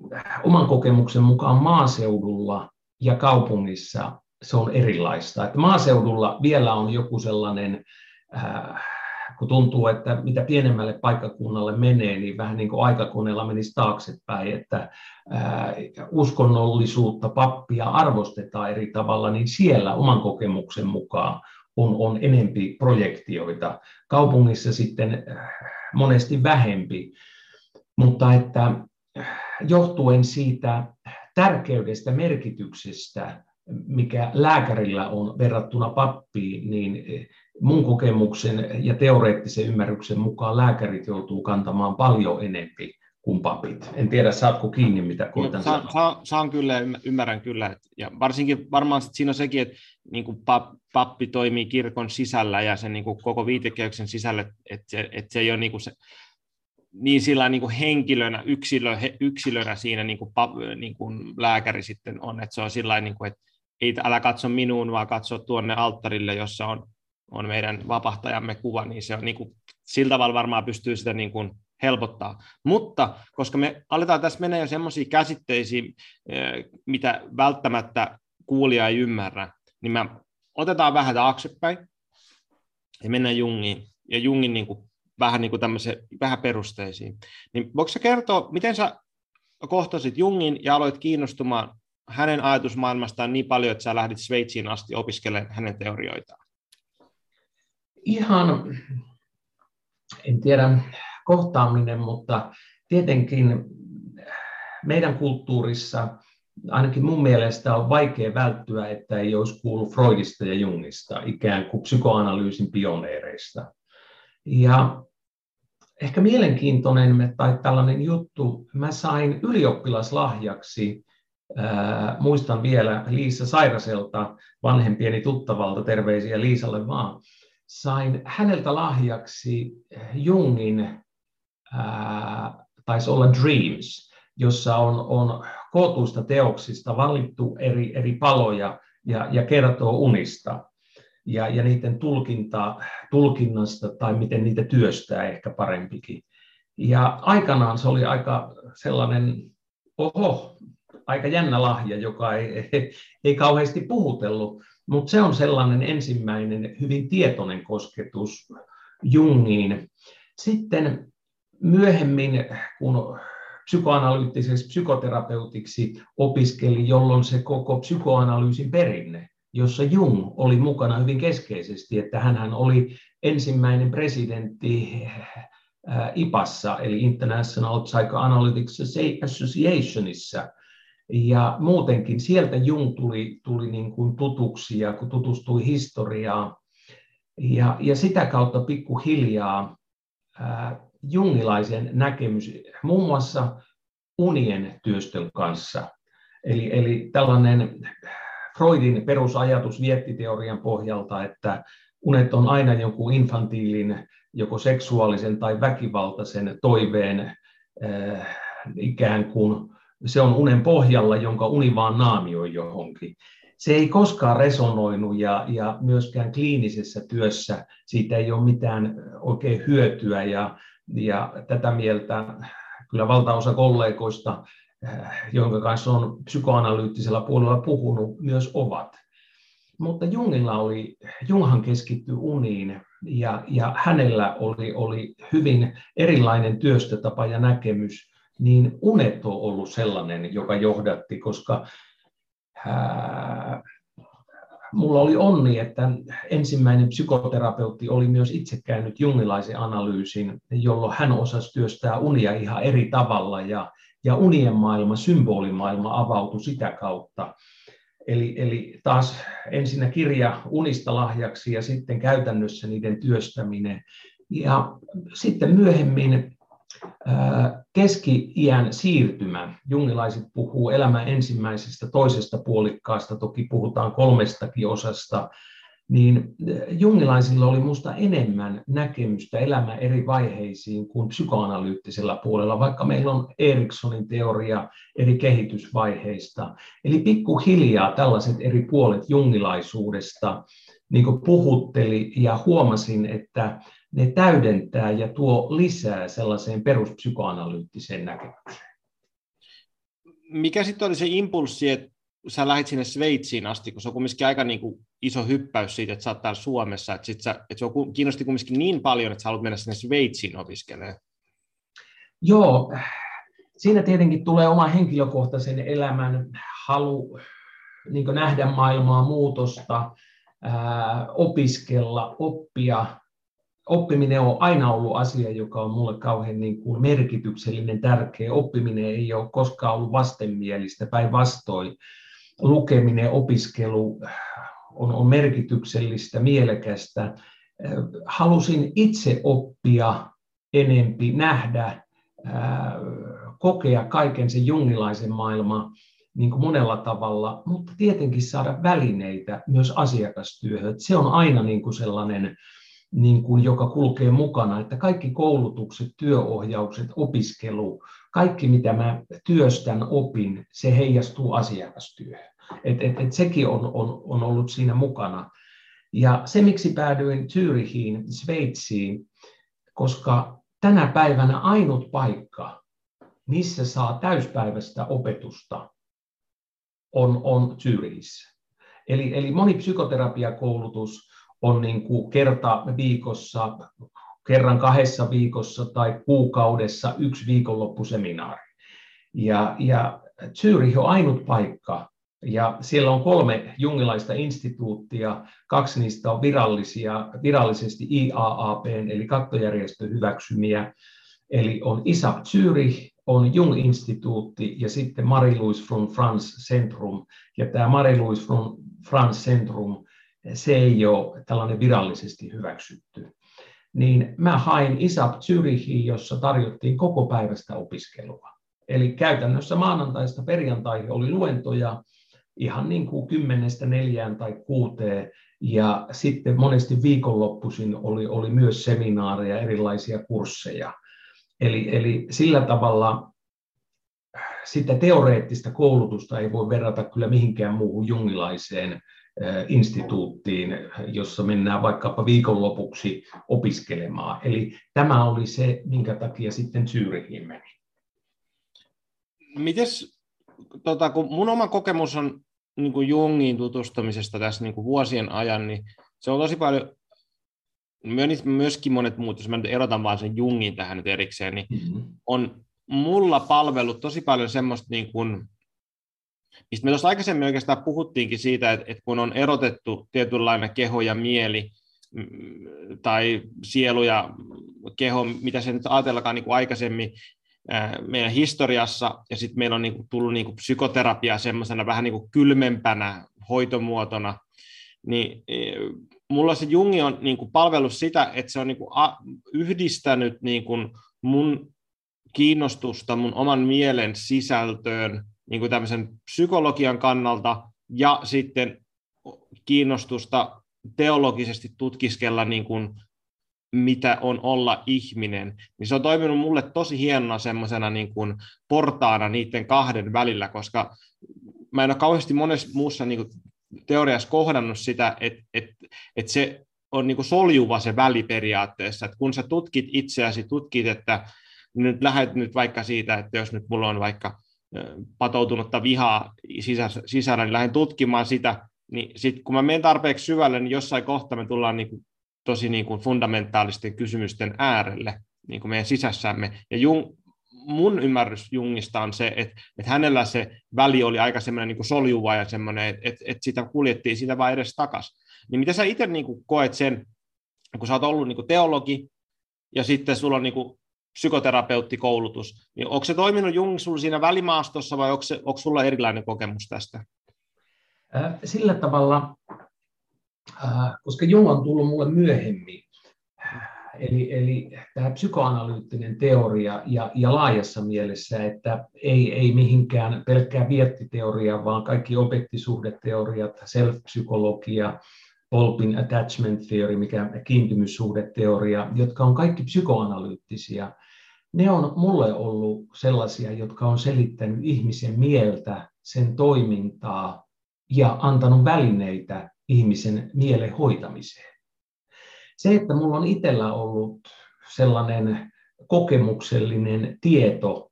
oman kokemuksen mukaan maaseudulla ja kaupungissa se on erilaista. Että maaseudulla vielä on joku sellainen, äh, kun tuntuu, että mitä pienemmälle paikkakunnalle menee, niin vähän niin kuin aikakoneella menisi taaksepäin, että uskonnollisuutta, pappia arvostetaan eri tavalla, niin siellä oman kokemuksen mukaan on, on enempi projektioita. Kaupungissa sitten monesti vähempi, mutta että johtuen siitä tärkeydestä, merkityksestä, mikä lääkärillä on verrattuna pappiin, niin äh, mun kokemuksen ja teoreettisen ymmärryksen mukaan lääkärit joutuu kantamaan paljon enempi kuin papit. En tiedä, saatko kiinni, mitä koitan Sa, sa, saan kyllä ymmärrän kyllä. Ja varsinkin varmaan siinä on sekin, että niin kuin pappi toimii kirkon sisällä ja sen niin kuin koko viitekehyksen sisällä, että se, että se ei ole niin kuin se, niin sillä niin kuin henkilönä, yksilö, he, yksilönä siinä niin kuin, niin kuin lääkäri sitten on, että se on sillä niin kuin, että ei, älä katso minuun, vaan katso tuonne alttarille, jossa on, on meidän vapahtajamme kuva, niin se on niin kuin, sillä tavalla varmaan pystyy sitä niin kuin, helpottaa. Mutta koska me aletaan tässä mennä jo semmoisiin käsitteisiin, mitä välttämättä kuulija ei ymmärrä, niin me otetaan vähän taaksepäin ja mennään Jungiin ja Jungin niin kuin, vähän, niin kuin vähän perusteisiin. Niin voiko sä kertoa, miten sä kohtasit Jungin ja aloit kiinnostumaan hänen ajatusmaailmastaan niin paljon, että sä lähdit Sveitsiin asti opiskelemaan hänen teorioitaan? Ihan, en tiedä, kohtaaminen, mutta tietenkin meidän kulttuurissa ainakin mun mielestä on vaikea välttyä, että ei olisi kuullut Freudista ja Jungista, ikään kuin psykoanalyysin pioneereista. Ja ehkä mielenkiintoinen tai tällainen juttu, mä sain ylioppilaslahjaksi, ää, muistan vielä Liisa Sairaselta, vanhempieni tuttavalta, terveisiä Liisalle vaan, sain häneltä lahjaksi Jungin taisi olla Dreams, jossa on, on kootuista teoksista valittu eri, eri paloja ja, ja kertoo unista ja, ja niiden tulkinta, tulkinnasta tai miten niitä työstää ehkä parempikin. Ja aikanaan se oli aika sellainen, oho, aika jännä lahja, joka ei, ei, ei kauheasti puhutellut, mutta se on sellainen ensimmäinen hyvin tietoinen kosketus Jungiin. Sitten myöhemmin, kun psykoanalyyttiseksi psykoterapeutiksi opiskeli, jolloin se koko psykoanalyysin perinne jossa Jung oli mukana hyvin keskeisesti, että hän oli ensimmäinen presidentti IPassa, eli International Psychoanalytic Associationissa, ja muutenkin sieltä Jung tuli, tuli niin kuin tutuksi ja kun tutustui historiaan. Ja, ja sitä kautta pikkuhiljaa ää, jungilaisen näkemys muun muassa unien työstön kanssa. Eli, eli tällainen Freudin perusajatus viettiteorian pohjalta, että unet on aina jonkun infantiilin, joko seksuaalisen tai väkivaltaisen toiveen äh, ikään kuin se on unen pohjalla, jonka uni vaan naamioi johonkin. Se ei koskaan resonoinut ja, ja myöskään kliinisessä työssä siitä ei ole mitään oikein hyötyä ja, ja tätä mieltä kyllä valtaosa kollegoista, jonka kanssa on psykoanalyyttisellä puolella puhunut, myös ovat. Mutta Jungilla oli, Junghan keskittyi uniin ja, ja hänellä oli, oli hyvin erilainen työstötapa ja näkemys niin unet on ollut sellainen, joka johdatti, koska ää, mulla oli onni, että ensimmäinen psykoterapeutti oli myös itse käynyt jungilaisen analyysin, jolloin hän osasi työstää unia ihan eri tavalla ja, ja unien maailma, symbolimaailma avautui sitä kautta. Eli, eli taas ensinnä kirja unista lahjaksi ja sitten käytännössä niiden työstäminen. Ja sitten myöhemmin keski-iän siirtymä. Jungilaiset puhuu elämän ensimmäisestä, toisesta puolikkaasta, toki puhutaan kolmestakin osasta, niin jungilaisilla oli minusta enemmän näkemystä elämän eri vaiheisiin kuin psykoanalyyttisellä puolella, vaikka meillä on Erikssonin teoria eri kehitysvaiheista. Eli pikkuhiljaa tällaiset eri puolet jungilaisuudesta niin puhutteli ja huomasin, että ne täydentää ja tuo lisää sellaiseen peruspsykoanalyyttiseen näkemykseen. Mikä sitten oli se impulssi, että sä lähdit sinne Sveitsiin asti, kun se on kumminkin aika niin kuin iso hyppäys siitä, että sä oot täällä Suomessa, että, sit sä, että se on, kiinnosti kumminkin niin paljon, että sä haluat mennä sinne Sveitsiin opiskelemaan. Joo, siinä tietenkin tulee oma henkilökohtaisen elämän halu niin nähdä maailmaa muutosta, ää, opiskella, oppia, oppiminen on aina ollut asia, joka on mulle kauhean niin kuin merkityksellinen, tärkeä. Oppiminen ei ole koskaan ollut vastenmielistä, päinvastoin. Lukeminen, opiskelu on, on merkityksellistä, mielekästä. Halusin itse oppia enempi, nähdä, kokea kaiken sen jungilaisen maailman niin kuin monella tavalla, mutta tietenkin saada välineitä myös asiakastyöhön. Se on aina niin kuin sellainen niin kuin, joka kulkee mukana, että kaikki koulutukset, työohjaukset, opiskelu, kaikki mitä mä työstän, opin, se heijastuu asiakastyöhön. Et, et, et sekin on, on, on ollut siinä mukana. Ja se, miksi päädyin Zürichiin, Sveitsiin, koska tänä päivänä ainut paikka, missä saa täyspäiväistä opetusta, on, on Zürichissä. Eli, eli moni psykoterapiakoulutus on niin kuin kerta viikossa, kerran kahdessa viikossa tai kuukaudessa yksi viikonloppuseminaari. Ja, ja Zürich on ainut paikka, ja siellä on kolme jungilaista instituuttia, kaksi niistä on virallisia, virallisesti IAAP, eli kattojärjestön hyväksymiä, eli on ISAP Zürich, on Jung-instituutti ja sitten Marie-Louise von Franz Centrum. Ja tämä Marie-Louise von Franz Centrum se ei ole tällainen virallisesti hyväksytty. Niin mä hain ISAP Zürichiin, jossa tarjottiin koko päivästä opiskelua. Eli käytännössä maanantaista perjantaihin oli luentoja ihan niin kuin kymmenestä neljään tai kuuteen, ja sitten monesti viikonloppuisin oli, oli myös seminaareja, erilaisia kursseja. Eli, eli sillä tavalla sitä teoreettista koulutusta ei voi verrata kyllä mihinkään muuhun jungilaiseen instituuttiin, jossa mennään vaikkapa viikonlopuksi opiskelemaan. Eli tämä oli se, minkä takia sitten Zyrihiin meni. Mites, tota, kun mun oma kokemus on niin kuin Jungiin tutustumisesta tässä niin kuin vuosien ajan, niin se on tosi paljon, myöskin monet muut, jos mä nyt erotan vaan sen Jungin tähän nyt erikseen, niin mm-hmm. on mulla palvellut tosi paljon semmoista niin kuin, mistä me tuossa aikaisemmin oikeastaan puhuttiinkin siitä, että, että kun on erotettu tietynlainen keho ja mieli, mm, tai sielu ja keho, mitä se nyt ajatellakaan niin kuin aikaisemmin meidän historiassa, ja sitten meillä on niin kuin tullut niin kuin psykoterapia semmoisena vähän niin kuin kylmempänä hoitomuotona, niin e, mulla se Jungi on niin kuin palvellut sitä, että se on niin kuin yhdistänyt niin kuin mun kiinnostusta mun oman mielen sisältöön niin kuin tämmöisen psykologian kannalta ja sitten kiinnostusta teologisesti tutkiskella niin kuin mitä on olla ihminen, niin se on toiminut mulle tosi hienona semmoisena niin kuin portaana niiden kahden välillä, koska mä en ole kauheasti monessa muussa niin kuin teoriassa kohdannut sitä, että, että, että se on niin kuin soljuva se väli periaatteessa, että kun sä tutkit itseäsi, tutkit, että nyt lähdet nyt vaikka siitä, että jos nyt mulla on vaikka patoutunutta vihaa sisällä, niin lähden tutkimaan sitä, niin sitten kun mä menen tarpeeksi syvälle, niin jossain kohtaa me tullaan niin kuin tosi niin kuin fundamentaalisten kysymysten äärelle niin kuin meidän sisässämme. Ja Jung, mun ymmärrys Jungista on se, että, että hänellä se väli oli aika semmoinen niin soljuva ja semmoinen, että, että, että sitä kuljettiin sitä vaan edes takaisin. Niin mitä sä itse niin kuin koet sen, kun sä oot ollut niin kuin teologi ja sitten sulla on niin kuin psykoterapeuttikoulutus, niin onko se toiminut Jung siinä välimaastossa vai onko, se, onko sulla erilainen kokemus tästä? Sillä tavalla Äh, koska Jung on tullut mulle myöhemmin. Eli, eli tämä psykoanalyyttinen teoria ja, ja laajassa mielessä, että ei, ei mihinkään pelkkää viettiteoria, vaan kaikki objektisuhdeteoriat, self-psykologia, Polpin attachment theory, mikä kiintymyssuhdeteoria, jotka on kaikki psykoanalyyttisiä, ne on mulle ollut sellaisia, jotka on selittänyt ihmisen mieltä, sen toimintaa ja antanut välineitä ihmisen mielen hoitamiseen. Se, että mulla on itsellä ollut sellainen kokemuksellinen tieto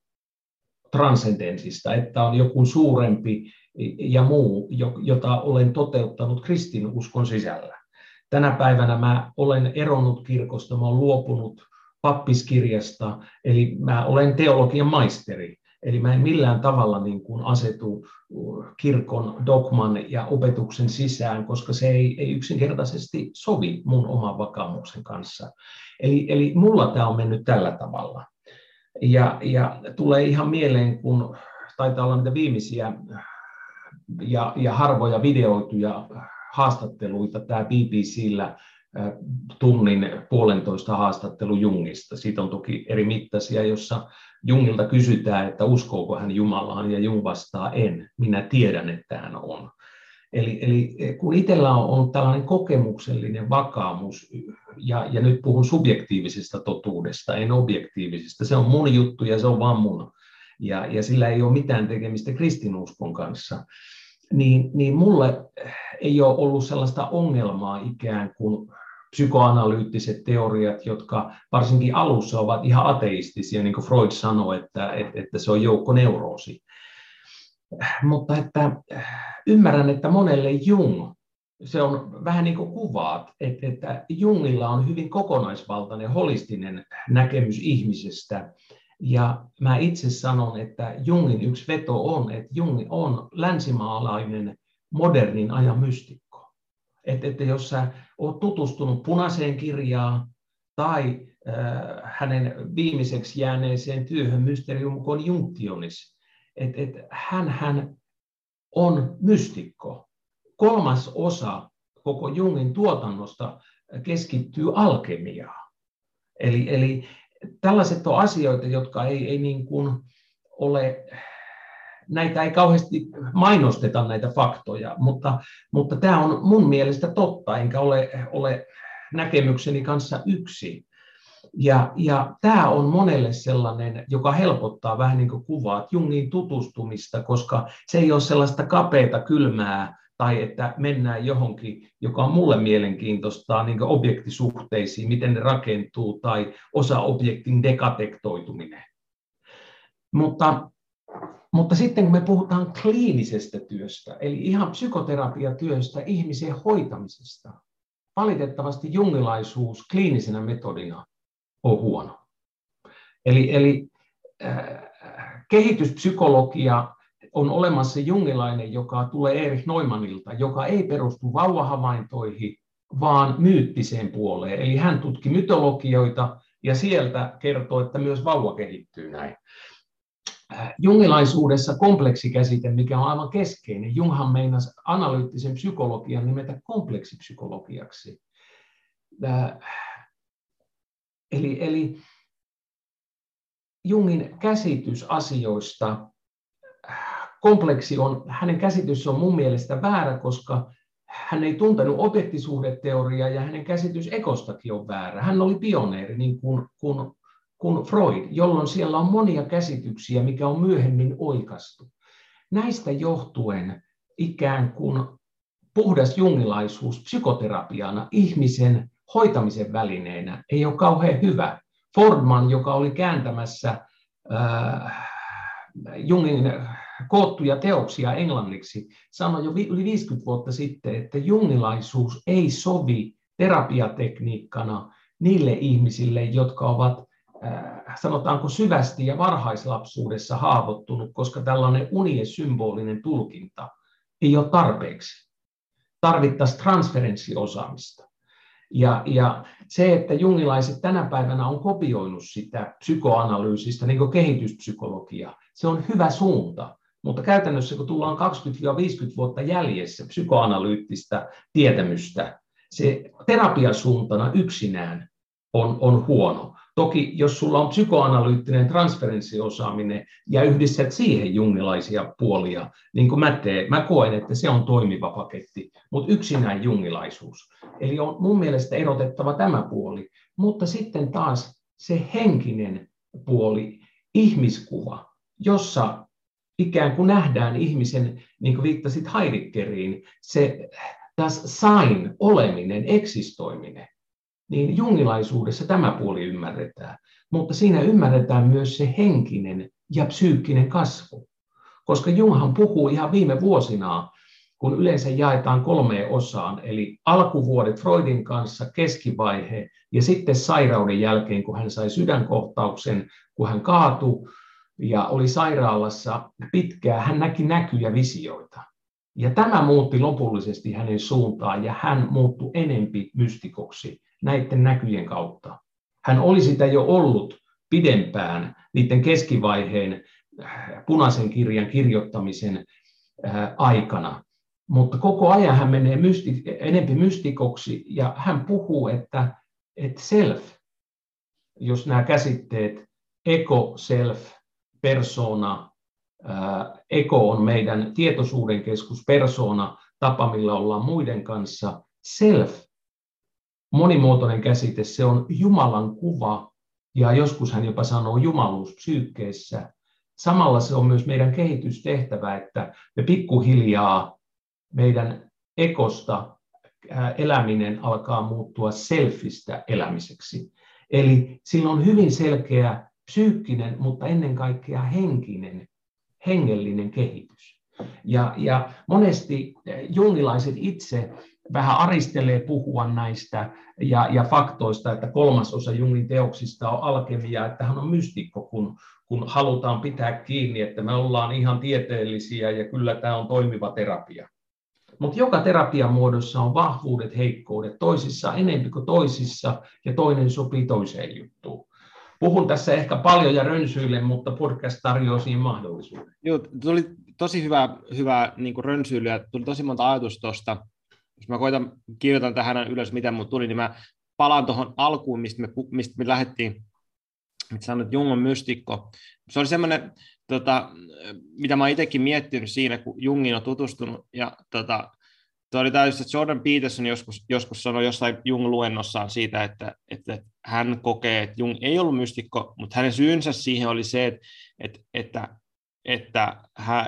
transcendensista, että on joku suurempi ja muu, jota olen toteuttanut kristinuskon sisällä. Tänä päivänä mä olen eronnut kirkosta, mä olen luopunut pappiskirjasta, eli mä olen teologian maisteri. Eli mä en millään tavalla niin kuin asetu kirkon dogman ja opetuksen sisään, koska se ei, ei yksinkertaisesti sovi mun oman vakaumuksen kanssa. Eli, eli mulla tämä on mennyt tällä tavalla. Ja, ja tulee ihan mieleen, kun taitaa olla niitä viimeisiä ja, ja harvoja videoituja haastatteluita tämä BBCllä tunnin puolentoista haastattelu Jungista. Siitä on toki eri mittaisia, jossa Jungilta kysytään, että uskooko hän Jumalaan, ja Jung vastaa en. Minä tiedän, että hän on. Eli, eli kun itsellä on, on tällainen kokemuksellinen vakaumus, ja, ja nyt puhun subjektiivisesta totuudesta, en objektiivisesta, se on mun juttu ja se on vaan mun, ja, ja sillä ei ole mitään tekemistä kristinuskon kanssa, niin, niin mulle ei ole ollut sellaista ongelmaa ikään kuin psykoanalyyttiset teoriat, jotka varsinkin alussa ovat ihan ateistisia, niin kuin Freud sanoi, että, että se on joukkoneuroosi. Mutta että ymmärrän, että monelle Jung, se on vähän niin kuin kuvaat, että, että Jungilla on hyvin kokonaisvaltainen, holistinen näkemys ihmisestä. Ja mä itse sanon, että Jungin yksi veto on, että Jung on länsimaalainen modernin ajan mystikko. Että, että jos sä olet tutustunut punaiseen kirjaan tai äh, hänen viimeiseksi jääneeseen työhön Mysterium Conjunctionis, et hän, hän on mystikko. Kolmas osa koko Jungin tuotannosta keskittyy alkemiaan. Eli, eli tällaiset on asioita, jotka ei, ei niin kuin ole näitä ei kauheasti mainosteta näitä faktoja, mutta, mutta tämä on mun mielestä totta, enkä ole, ole näkemykseni kanssa yksi. Ja, ja tämä on monelle sellainen, joka helpottaa vähän niin kuin kuvaat Jungin tutustumista, koska se ei ole sellaista kapeita, kylmää, tai että mennään johonkin, joka on mulle mielenkiintoista, niin objektisuhteisiin, miten ne rakentuu, tai osa objektin dekatektoituminen. Mutta mutta sitten kun me puhutaan kliinisestä työstä, eli ihan psykoterapiatyöstä, ihmisen hoitamisesta, valitettavasti jungilaisuus kliinisenä metodina on huono. Eli, eli äh, kehityspsykologia on olemassa jungilainen, joka tulee Erich Neumannilta, joka ei perustu vauvahavaintoihin, vaan myyttiseen puoleen. Eli hän tutki mytologioita ja sieltä kertoo, että myös vauva kehittyy näin. Jungilaisuudessa kompleksikäsite, mikä on aivan keskeinen. Junghan meinasi analyyttisen psykologian nimetä kompleksipsykologiaksi. Eli, eli Jungin käsitys asioista, kompleksi on, hänen käsitys on mun mielestä väärä, koska hän ei tuntenut objektisuhdeteoriaa ja hänen käsitys ekostakin on väärä. Hän oli pioneeri niin kuin, kuin, kuin Freud, jolloin siellä on monia käsityksiä, mikä on myöhemmin oikastu. Näistä johtuen ikään kuin puhdas jungilaisuus psykoterapiana ihmisen hoitamisen välineenä ei ole kauhean hyvä. Fordman, joka oli kääntämässä äh, Jungin koottuja teoksia englanniksi, sanoi jo yli 50 vuotta sitten, että jungilaisuus ei sovi terapiatekniikkana niille ihmisille, jotka ovat sanotaanko syvästi ja varhaislapsuudessa haavoittunut, koska tällainen unien symbolinen tulkinta ei ole tarpeeksi. Tarvittaisiin transferenssiosaamista. Ja, ja se, että jungilaiset tänä päivänä on kopioinut sitä psykoanalyysistä, niin kuin kehityspsykologia, se on hyvä suunta. Mutta käytännössä, kun tullaan 20-50 vuotta jäljessä psykoanalyyttistä tietämystä, se terapiasuuntana yksinään on, on huono. Toki jos sulla on psykoanalyyttinen transferenssiosaaminen ja yhdistät siihen jungilaisia puolia, niin kuin mä teen, mä koen, että se on toimiva paketti, mutta yksinään jungilaisuus. Eli on mun mielestä erotettava tämä puoli, mutta sitten taas se henkinen puoli, ihmiskuva, jossa ikään kuin nähdään ihmisen, niin kuin viittasit Heideggeriin, se taas sain oleminen, eksistoiminen niin jungilaisuudessa tämä puoli ymmärretään. Mutta siinä ymmärretään myös se henkinen ja psyykkinen kasvu. Koska Junghan puhuu ihan viime vuosina, kun yleensä jaetaan kolmeen osaan, eli alkuvuodet Freudin kanssa, keskivaihe ja sitten sairauden jälkeen, kun hän sai sydänkohtauksen, kun hän kaatui ja oli sairaalassa pitkään, hän näki näkyjä visioita. Ja tämä muutti lopullisesti hänen suuntaan ja hän muuttui enempi mystikoksi näiden näkyjen kautta. Hän oli sitä jo ollut pidempään niiden keskivaiheen äh, punaisen kirjan kirjoittamisen äh, aikana. Mutta koko ajan hän menee mysti, enempi mystikoksi ja hän puhuu, että, että self, jos nämä käsitteet ego, self, persona, ego on meidän tietoisuuden keskus, persona, tapa millä ollaan muiden kanssa, self monimuotoinen käsite, se on Jumalan kuva, ja joskus hän jopa sanoo jumaluus psyykkeessä. Samalla se on myös meidän kehitystehtävä, että me pikkuhiljaa meidän ekosta eläminen alkaa muuttua selfistä elämiseksi. Eli sillä on hyvin selkeä psyykkinen, mutta ennen kaikkea henkinen, hengellinen kehitys. Ja, ja monesti jungilaiset itse vähän aristelee puhua näistä ja, ja faktoista, että kolmasosa Jungin teoksista on alkemia, että hän on mystikko, kun, kun halutaan pitää kiinni, että me ollaan ihan tieteellisiä ja kyllä tämä on toimiva terapia. Mutta joka terapian muodossa on vahvuudet, heikkoudet, toisissa enemmän kuin toisissa, ja toinen sopii toiseen juttuun. Puhun tässä ehkä paljon ja rönsyille, mutta podcast tarjoaa siihen mahdollisuuden. Joo, tuli tosi hyvä, hyvä niin rönsyilyä, tuli tosi monta ajatusta tuosta jos mä koitan, kirjoitan tähän ylös, mitä mun tuli, niin mä palaan tuohon alkuun, mistä me, mistä me lähdettiin, mitä sanoit, Jung on mystikko. Se oli semmoinen, tota, mitä mä itsekin miettinyt siinä, kun Jungin on tutustunut, ja tota, Tuo oli täysin, että Jordan Peterson joskus, joskus sanoi jossain Jung-luennossaan siitä, että, että hän kokee, että Jung ei ollut mystikko, mutta hänen syynsä siihen oli se, että, että, että, että,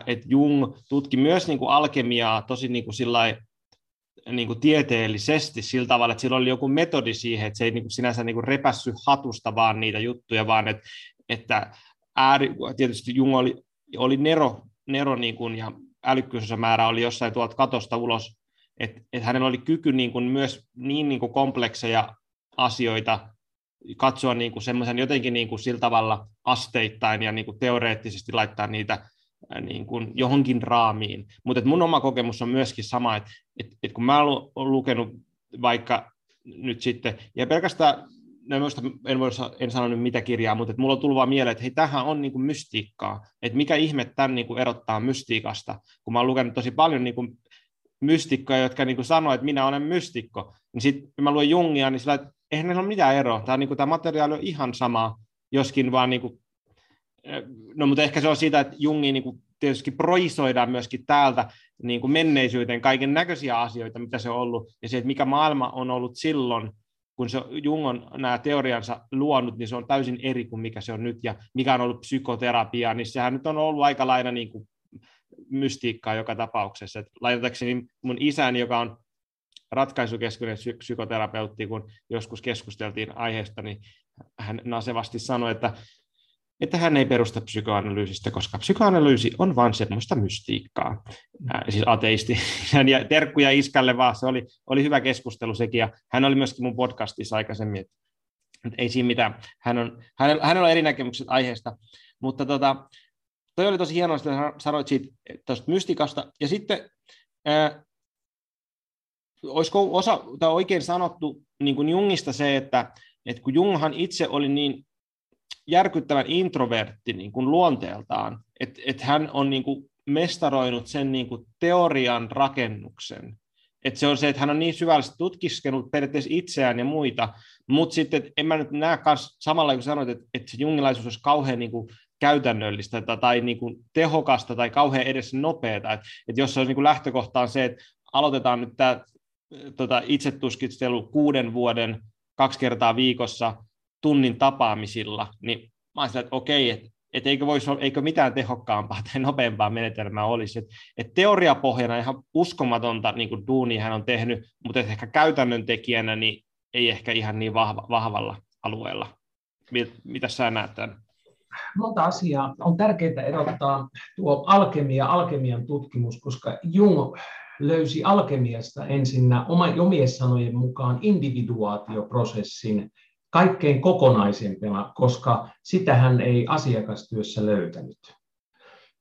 että Jung tutki myös niin kuin alkemiaa tosi niin kuin niin kuin tieteellisesti sillä tavalla, että sillä oli joku metodi siihen, että se ei niin kuin sinänsä niin kuin repässy hatusta vaan niitä juttuja, vaan että, että ääri, tietysti Jung oli, oli Nero, Nero niin kuin, ja määrä oli jossain tuolta katosta ulos, että, että hänellä oli kyky niin kuin myös niin, niin kuin komplekseja asioita katsoa niin kuin semmoisen jotenkin niin kuin sillä tavalla asteittain ja niin kuin teoreettisesti laittaa niitä niin kuin johonkin raamiin. Mutta mun oma kokemus on myöskin sama, että et, et kun mä olen lukenut vaikka nyt sitten, ja pelkästään no en, voi, en sano nyt mitä kirjaa, mutta että mulla on tullut vaan mieleen, että hei, tähän on niin kuin mystiikkaa. Että mikä ihme tämän niin kuin erottaa mystiikasta, kun mä oon lukenut tosi paljon niin kuin mystikkoja, jotka niin kuin sanoo, että minä olen mystikko. Niin sitten mä luen Jungia, niin sillä, että eihän näillä ole mitään eroa. Tämä, niin kuin, tämä materiaali on ihan sama, joskin vaan niin kuin, no mutta ehkä se on siitä, että Jungi niin kuin tietysti projisoidaan myöskin täältä niin kuin menneisyyteen kaiken näköisiä asioita, mitä se on ollut, ja se, että mikä maailma on ollut silloin, kun se Jung on nämä teoriansa luonut, niin se on täysin eri kuin mikä se on nyt, ja mikä on ollut psykoterapia, niin sehän nyt on ollut aika lailla niin kuin mystiikkaa joka tapauksessa. Et laitetakseni mun isäni, joka on ratkaisukeskeinen psykoterapeutti, kun joskus keskusteltiin aiheesta, niin hän nasevasti sanoi, että että hän ei perusta psykoanalyysistä, koska psykoanalyysi on vain semmoista mystiikkaa, äh, siis ateisti. Ja terkkuja iskälle vaan, se oli, oli hyvä keskustelu sekin, ja hän oli myöskin mun podcastissa aikaisemmin, että ei siinä mitään. Hän on, hänellä, hänellä on eri näkemykset aiheesta, mutta tota, toi oli tosi hienoa, että sanoit siitä tuosta mystikasta, ja sitten ää, olisiko osa, tai oikein sanottu niin kuin Jungista se, että, että kun Junghan itse oli niin järkyttävän introvertti niin kuin luonteeltaan, että et hän on niin kuin mestaroinut sen niin kuin teorian rakennuksen. Et se on se, että hän on niin syvällisesti tutkiskenut periaatteessa itseään ja muita, mutta sitten en mä nyt näe kans, samalla kun sanoit, että, että se jungilaisuus olisi kauhean niin kuin käytännöllistä tai, tai niin kuin tehokasta tai kauhean edes nopeata. Että, että jos se olisi niin kuin lähtökohtaan se, että aloitetaan nyt tämä tota, itsetuskistelu kuuden vuoden kaksi kertaa viikossa tunnin tapaamisilla, niin mä ajattelin, että okei, että et eikö, voisi eikö mitään tehokkaampaa tai nopeampaa menetelmää olisi. Et, et teoriapohjana ihan uskomatonta niin kuin duunia hän on tehnyt, mutta ehkä käytännön tekijänä niin ei ehkä ihan niin vahva, vahvalla alueella. Mitä sä näet tämän? Monta asiaa. On tärkeää erottaa tuo alkemia, alkemian tutkimus, koska Jung löysi alkemiasta ensinnä omien sanojen mukaan individuaatioprosessin, kaikkein kokonaisempana, koska sitä hän ei asiakastyössä löytänyt.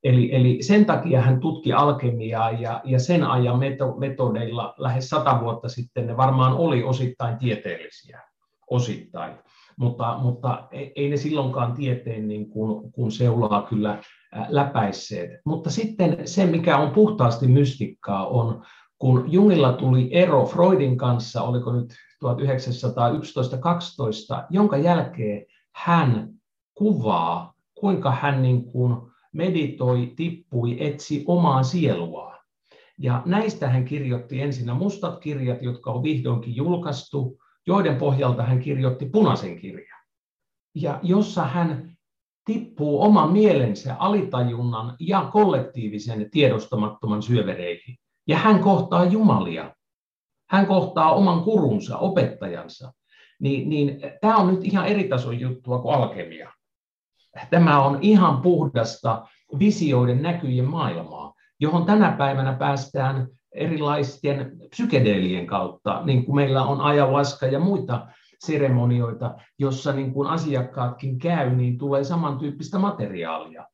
Eli, eli sen takia hän tutki alkemiaa ja, ja sen ajan metodeilla lähes sata vuotta sitten ne varmaan oli osittain tieteellisiä, osittain. Mutta, mutta ei ne silloinkaan tieteen niin kuin, kun seulaa kyllä läpäisseet. Mutta sitten se, mikä on puhtaasti mystikkaa, on kun Jungilla tuli ero Freudin kanssa, oliko nyt 1911-12, jonka jälkeen hän kuvaa, kuinka hän niin kuin meditoi, tippui, etsi omaa sieluaan. Ja näistä hän kirjoitti ensinnä mustat kirjat, jotka on vihdoinkin julkaistu, joiden pohjalta hän kirjoitti punaisen kirjan. Ja jossa hän tippuu oman mielensä alitajunnan ja kollektiivisen tiedostamattoman syövereihin. Ja hän kohtaa Jumalia. Hän kohtaa oman kurunsa, opettajansa. Niin, niin tämä on nyt ihan eri tason juttua kuin alkemia. Tämä on ihan puhdasta visioiden näkyjen maailmaa, johon tänä päivänä päästään erilaisten psykedeelien kautta, niin kuin meillä on ayahuasca ja muita seremonioita, jossa niin kuin asiakkaatkin käy, niin tulee samantyyppistä materiaalia.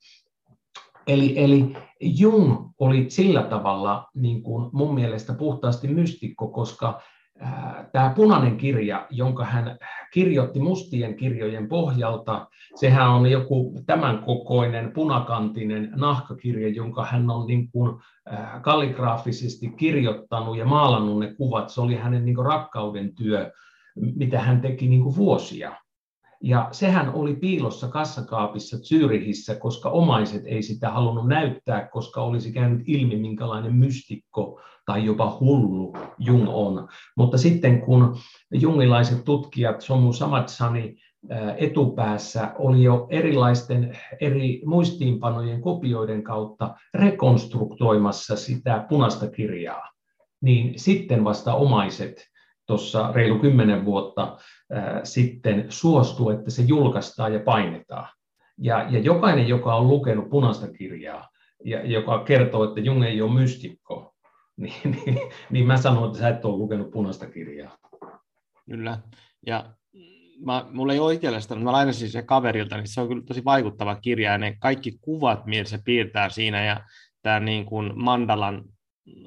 Eli, eli Jung oli sillä tavalla niin kuin mun mielestä puhtaasti mystikko, koska tämä punainen kirja, jonka hän kirjoitti mustien kirjojen pohjalta, sehän on joku tämän kokoinen punakantinen nahkakirja, jonka hän on niin kuin kalligraafisesti kirjoittanut ja maalannut ne kuvat. Se oli hänen niin kuin rakkauden työ, mitä hän teki niin kuin vuosia. Ja sehän oli piilossa kassakaapissa Zyrihissä, koska omaiset ei sitä halunnut näyttää, koska olisi käynyt ilmi, minkälainen mystikko tai jopa hullu Jung on. Mutta sitten kun jungilaiset tutkijat, Somu Samatsani etupäässä, oli jo erilaisten eri muistiinpanojen kopioiden kautta rekonstruktoimassa sitä punaista kirjaa, niin sitten vasta omaiset tuossa reilu kymmenen vuotta sitten suostuu, että se julkaistaan ja painetaan. Ja, ja jokainen, joka on lukenut punaista kirjaa, ja joka kertoo, että Jung ei ole mystikko, niin, niin, niin mä sanon, että sä et ole lukenut punaista kirjaa. Kyllä. Ja mä, mulla ei ole sitä, mä lainasin se kaverilta, niin se on kyllä tosi vaikuttava kirja, ja ne kaikki kuvat, mitä se piirtää siinä, ja tämä niin kuin Mandalan,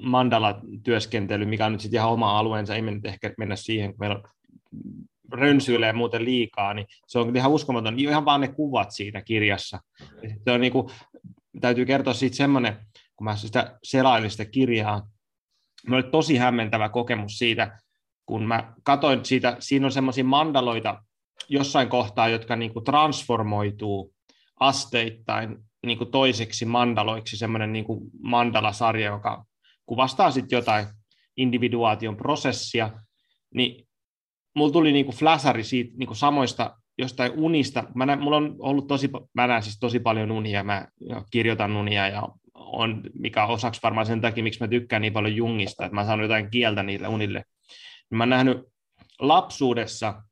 Mandala-työskentely, mikä on nyt sitten ihan oma alueensa, ei me nyt ehkä mennä siihen, kun meillä on rönsyilee muuten liikaa, niin se on ihan uskomaton, ihan vaan ne kuvat siinä kirjassa. Se on niin kuin, täytyy kertoa siitä semmoinen, kun mä sitä selailin sitä kirjaa, Mulla oli tosi hämmentävä kokemus siitä, kun mä katsoin siitä, siinä on semmoisia mandaloita jossain kohtaa, jotka niin kuin transformoituu asteittain niin kuin toiseksi mandaloiksi, semmoinen niin kuin mandalasarja, joka kuvastaa sitten jotain individuaation prosessia, niin mulla tuli niin kuin flasari siitä niin kuin samoista jostain unista. Mä näen, mulla on ollut tosi, mä näen siis tosi paljon unia, mä kirjoitan unia ja on, mikä on osaksi varmaan sen takia, miksi mä tykkään niin paljon Jungista, että mä saan jotain kieltä niille unille. Mä oon nähnyt lapsuudessa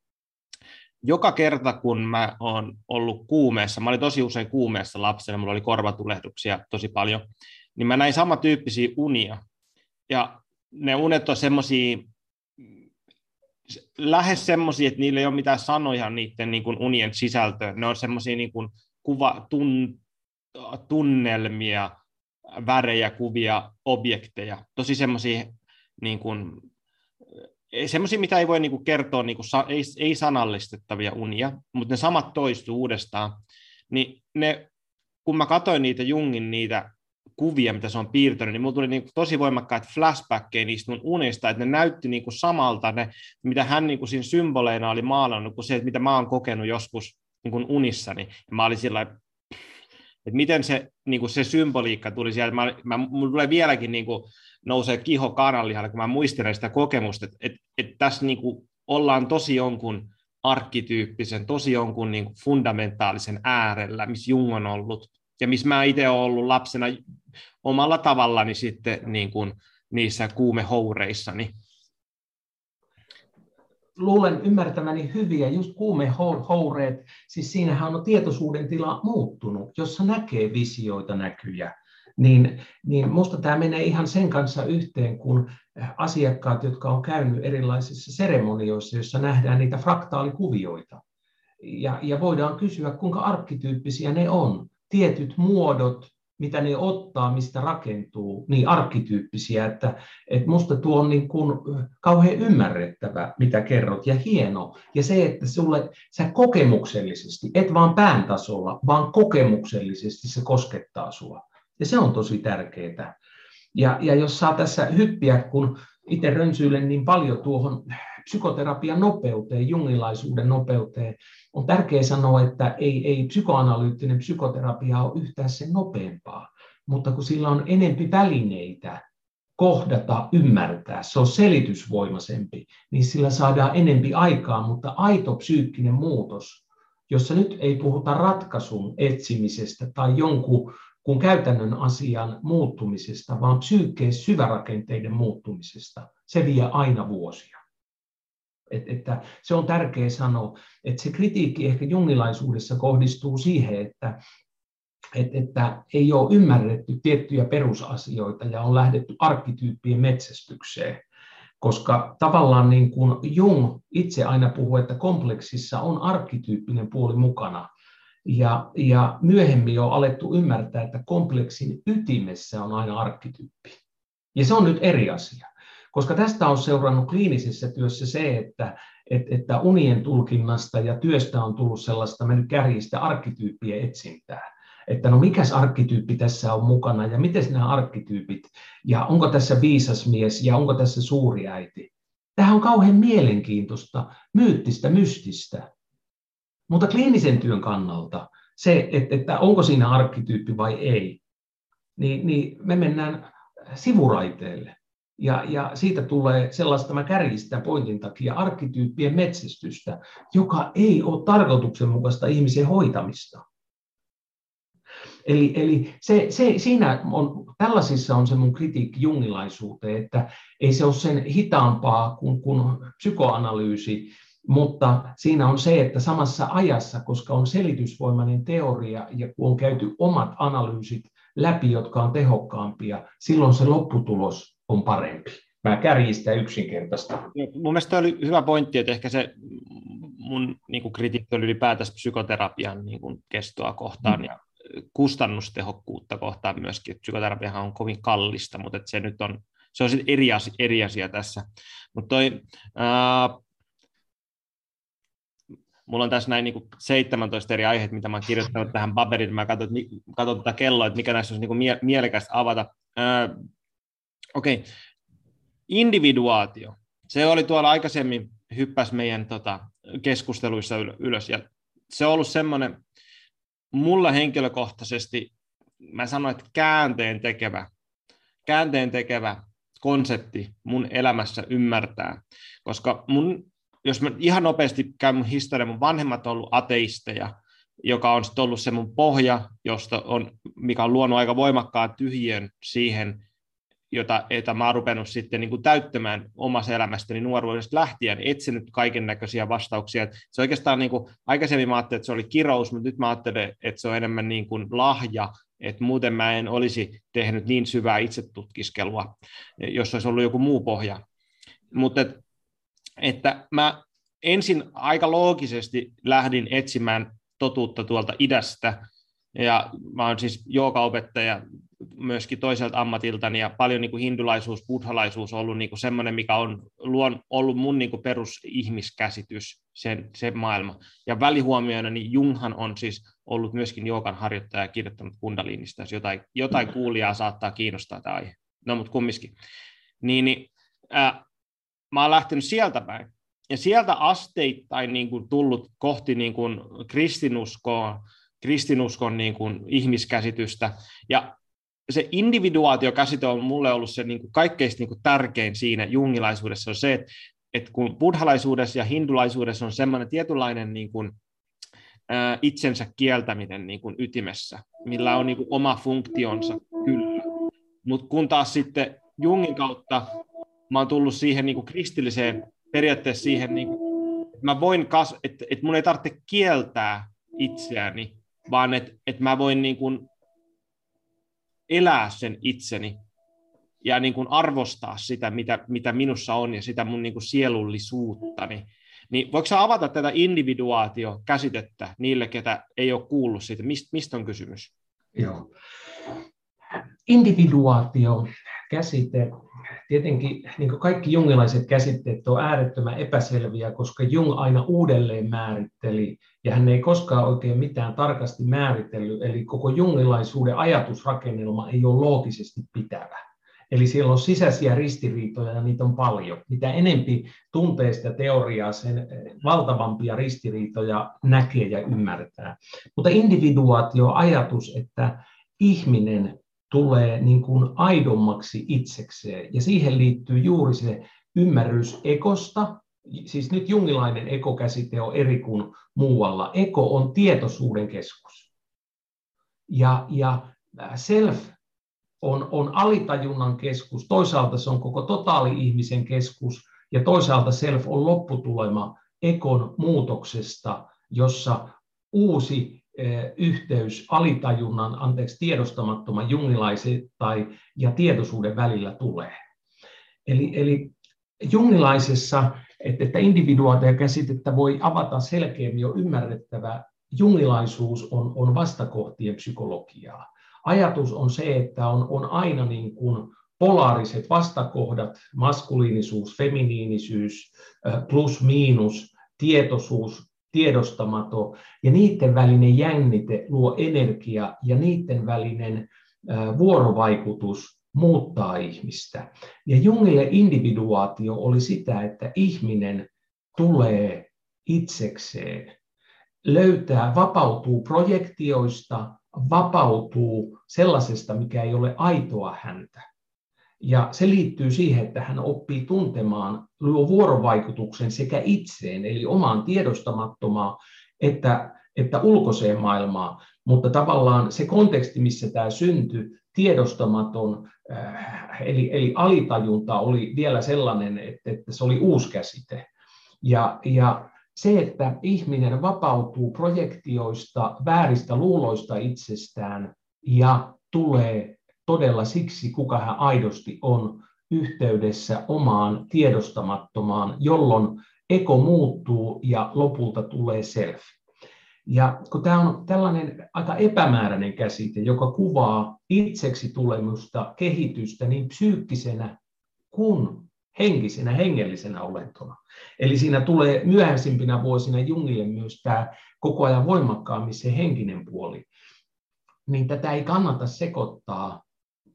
joka kerta, kun mä oon ollut kuumeessa, mä olin tosi usein kuumeessa lapsena, mulla oli korvatulehduksia tosi paljon, niin mä näin samantyyppisiä unia. Ja ne unet on semmoisia, lähes semmoisia, että niillä ei ole mitään sanoja niiden niin kuin unien sisältöön. Ne on semmoisia niin kuin kuva, tun, tunnelmia, värejä, kuvia, objekteja. Tosi semmoisia niin kuin, semmoisia, mitä ei voi niin kuin kertoa, niin kuin, ei, ei sanallistettavia unia, mutta ne samat toistuu uudestaan. Niin ne, kun mä katsoin niitä Jungin niitä kuvia, mitä se on piirtänyt, niin mulla tuli niin kuin tosi voimakkaat flashbackkejä niistä mun unista, että ne näytti niin kuin samalta, ne, mitä hän niin kuin siinä symboleina oli maalannut, kuin se, että mitä mä oon kokenut joskus niin kuin unissani. Ja mä olin sillä että miten se, niin kuin se symboliikka tuli sieltä. Mä, mä, tulee vieläkin niin kuin, nousee kiho kananlihalle, kun mä muistelen sitä kokemusta, että, että, että tässä niin kuin, ollaan tosi jonkun arkkityyppisen, tosi jonkun niin kuin fundamentaalisen äärellä, missä Jung on ollut, ja missä mä itse olen ollut lapsena omalla tavallani sitten niin kuin, niissä kuumehoureissani luulen ymmärtämäni hyviä, just kuumehoureet, siis siinähän on tietoisuuden tila muuttunut, jossa näkee visioita, näkyjä. Niin, niin musta tämä menee ihan sen kanssa yhteen, kun asiakkaat, jotka on käynyt erilaisissa seremonioissa, joissa nähdään niitä fraktaalikuvioita. Ja, ja voidaan kysyä, kuinka arkkityyppisiä ne on. Tietyt muodot, mitä ne ottaa, mistä rakentuu, niin arkkityyppisiä, että, että musta tuo on niin kuin kauhean ymmärrettävä, mitä kerrot, ja hieno. Ja se, että sulle, sä kokemuksellisesti, et vaan pään tasolla, vaan kokemuksellisesti se koskettaa sua. Ja se on tosi tärkeää. Ja, ja jos saa tässä hyppiä, kun itse rönsyilen niin paljon tuohon psykoterapian nopeuteen, jungilaisuuden nopeuteen, on tärkeää sanoa, että ei, ei psykoanalyyttinen psykoterapia ole yhtään sen nopeampaa, mutta kun sillä on enempi välineitä kohdata, ymmärtää, se on selitysvoimaisempi, niin sillä saadaan enempi aikaa, mutta aito psyykkinen muutos, jossa nyt ei puhuta ratkaisun etsimisestä tai jonkun kun käytännön asian muuttumisesta, vaan psyykkeen syvärakenteiden muuttumisesta, se vie aina vuosia. Et, että se on tärkeä sanoa, että se kritiikki ehkä jungilaisuudessa kohdistuu siihen, että, et, että ei ole ymmärretty tiettyjä perusasioita ja on lähdetty arkkityyppien metsästykseen. Koska tavallaan niin kuin Jung itse aina puhuu, että kompleksissa on arkkityyppinen puoli mukana. Ja, ja myöhemmin on alettu ymmärtää, että kompleksin ytimessä on aina arkkityyppi. Ja se on nyt eri asia. Koska tästä on seurannut kliinisessä työssä se, että, että, että unien tulkinnasta ja työstä on tullut sellaista mennyt kärjistä arkkityyppien etsintää. Että no mikäs arkkityyppi tässä on mukana ja miten nämä arkkityypit ja onko tässä viisas mies ja onko tässä suuri äiti. Tämähän on kauhean mielenkiintoista, myyttistä, mystistä. Mutta kliinisen työn kannalta se, että, että onko siinä arkkityyppi vai ei, niin, niin me mennään sivuraiteelle. Ja, ja siitä tulee sellaista, mä kärjistän pointin takia, arkkityyppien metsästystä, joka ei ole tarkoituksenmukaista ihmisen hoitamista. Eli, eli se, se, siinä on, tällaisissa on se mun kritiikki jungilaisuuteen, että ei se ole sen hitaampaa kuin, kuin psykoanalyysi, mutta siinä on se, että samassa ajassa, koska on selitysvoimainen teoria ja kun on käyty omat analyysit läpi, jotka on tehokkaampia, silloin se lopputulos on parempi. Mä kärjistän yksinkertaista. Mun mielestä oli hyvä pointti, että ehkä se mun niin kuin kritiikki oli ylipäätänsä psykoterapian niin kuin kestoa kohtaan mm. ja kustannustehokkuutta kohtaan myöskin. Että psykoterapiahan on kovin kallista, mutta että se nyt on, se on sitten eri, asia, eri asia tässä. Mutta toi, ää, mulla on tässä näin niin kuin 17 eri aiheita, mitä mä oon kirjoittanut tähän paperiin. Mä katson, katson tätä kelloa, että mikä näissä olisi niin kuin mie- mielekästä avata. Okei, okay. individuaatio. Se oli tuolla aikaisemmin, hyppäs meidän tota, keskusteluissa ylös. Ja se on ollut semmoinen, mulla henkilökohtaisesti, mä sanoin, että käänteen tekevä, käänteen tekevä konsepti mun elämässä ymmärtää, koska mun, jos mä ihan nopeasti käyn mun historia, mun vanhemmat on ollut ateisteja, joka on sitten ollut se mun pohja, josta on, mikä on luonut aika voimakkaan tyhjön siihen, jota, jota mä oon rupenut sitten niin kuin täyttämään omassa elämästäni nuoruudesta lähtien, etsinyt kaiken näköisiä vastauksia. Se oikeastaan niin kuin, aikaisemmin mä ajattelin, että se oli kirous, mutta nyt mä ajattelen, että se on enemmän niin kuin lahja, että muuten mä en olisi tehnyt niin syvää itsetutkiskelua, jos olisi ollut joku muu pohja. Mutta et, että mä ensin aika loogisesti lähdin etsimään totuutta tuolta idästä, ja mä oon siis joogaopettaja myöskin toiselta ammatiltani ja paljon niin kuin hindulaisuus, buddhalaisuus on ollut niin kuin semmoinen, mikä on luon, ollut mun niin kuin perusihmiskäsitys, sen, se maailma. Ja välihuomioina niin Junghan on siis ollut myöskin joogan harjoittaja ja kirjoittanut kundaliinista, jos jotain, jotain kuulijaa saattaa kiinnostaa tämä aihe. No mutta kumminkin. Niin, niin äh, mä oon lähtenyt sieltä päin. Ja sieltä asteittain niin kuin tullut kohti niin kuin kristinuskoa, kristinuskon niin kuin ihmiskäsitystä. Ja se individuaatiokäsite on mulle ollut se niin kuin kaikkein niin kuin tärkein siinä jungilaisuudessa, on se, että, että kun buddhalaisuudessa ja hindulaisuudessa on semmoinen tietynlainen niin kuin, ää, itsensä kieltäminen niin kuin ytimessä, millä on niin kuin oma funktionsa, kyllä. Mutta kun taas sitten Jungin kautta mä oon tullut siihen niin kuin kristilliseen, periaatteessa siihen, niin kuin, että mä voin, kas- että, että mun ei tarvitse kieltää itseäni, vaan että, että mä voin niin kuin elää sen itseni ja niin kuin arvostaa sitä, mitä, mitä minussa on ja sitä mun niin kuin sielullisuuttani. Niin voiko sä avata tätä individuaatio-käsitettä niille, ketä ei ole kuullut siitä? Mist, mistä on kysymys? Joo. Individuaatio käsite, tietenkin niin kuin kaikki jungilaiset käsitteet on äärettömän epäselviä, koska Jung aina uudelleen määritteli, ja hän ei koskaan oikein mitään tarkasti määritellyt, eli koko jungilaisuuden ajatusrakennelma ei ole loogisesti pitävä. Eli siellä on sisäisiä ristiriitoja ja niitä on paljon. Mitä enempi tuntee sitä teoriaa, sen valtavampia ristiriitoja näkee ja ymmärtää. Mutta individuaatio ajatus, että ihminen tulee niin kuin aidommaksi itsekseen. Ja siihen liittyy juuri se ymmärrys ekosta, siis nyt jungilainen ekokäsite on eri kuin muualla. Eko on tietoisuuden keskus. Ja, ja self on, on alitajunnan keskus, toisaalta se on koko totaali-ihmisen keskus, ja toisaalta self on lopputulema ekon muutoksesta, jossa uusi yhteys alitajunnan, anteeksi, tiedostamattoman tai, ja tietoisuuden välillä tulee. Eli, eli jungilaisessa, että, että individuaatia käsitettä voi avata selkeämmin jo ymmärrettävä, jungilaisuus on, on vastakohtien psykologiaa. Ajatus on se, että on, on aina niin kuin polaariset vastakohdat, maskuliinisuus, feminiinisyys, plus miinus, tietoisuus, tiedostamato, ja niiden välinen jännite luo energia, ja niiden välinen vuorovaikutus muuttaa ihmistä. Ja Jungille individuaatio oli sitä, että ihminen tulee itsekseen, löytää, vapautuu projektioista, vapautuu sellaisesta, mikä ei ole aitoa häntä. Ja se liittyy siihen, että hän oppii tuntemaan, luo vuorovaikutuksen sekä itseen, eli omaan tiedostamattomaan, että, että ulkoiseen maailmaan. Mutta tavallaan se konteksti, missä tämä syntyi, tiedostamaton, äh, eli, eli alitajunta oli vielä sellainen, että, että se oli uusi käsite. Ja, ja se, että ihminen vapautuu projektioista, vääristä luuloista itsestään ja tulee todella siksi, kuka hän aidosti on, yhteydessä omaan tiedostamattomaan, jolloin eko muuttuu ja lopulta tulee self. Ja kun tämä on tällainen aika epämääräinen käsite, joka kuvaa itseksi tulemusta kehitystä niin psyykkisenä kuin henkisenä, hengellisenä olentona. Eli siinä tulee myöhäisimpinä vuosina Jungille myös tämä koko ajan voimakkaammin se henkinen puoli. Niin tätä ei kannata sekoittaa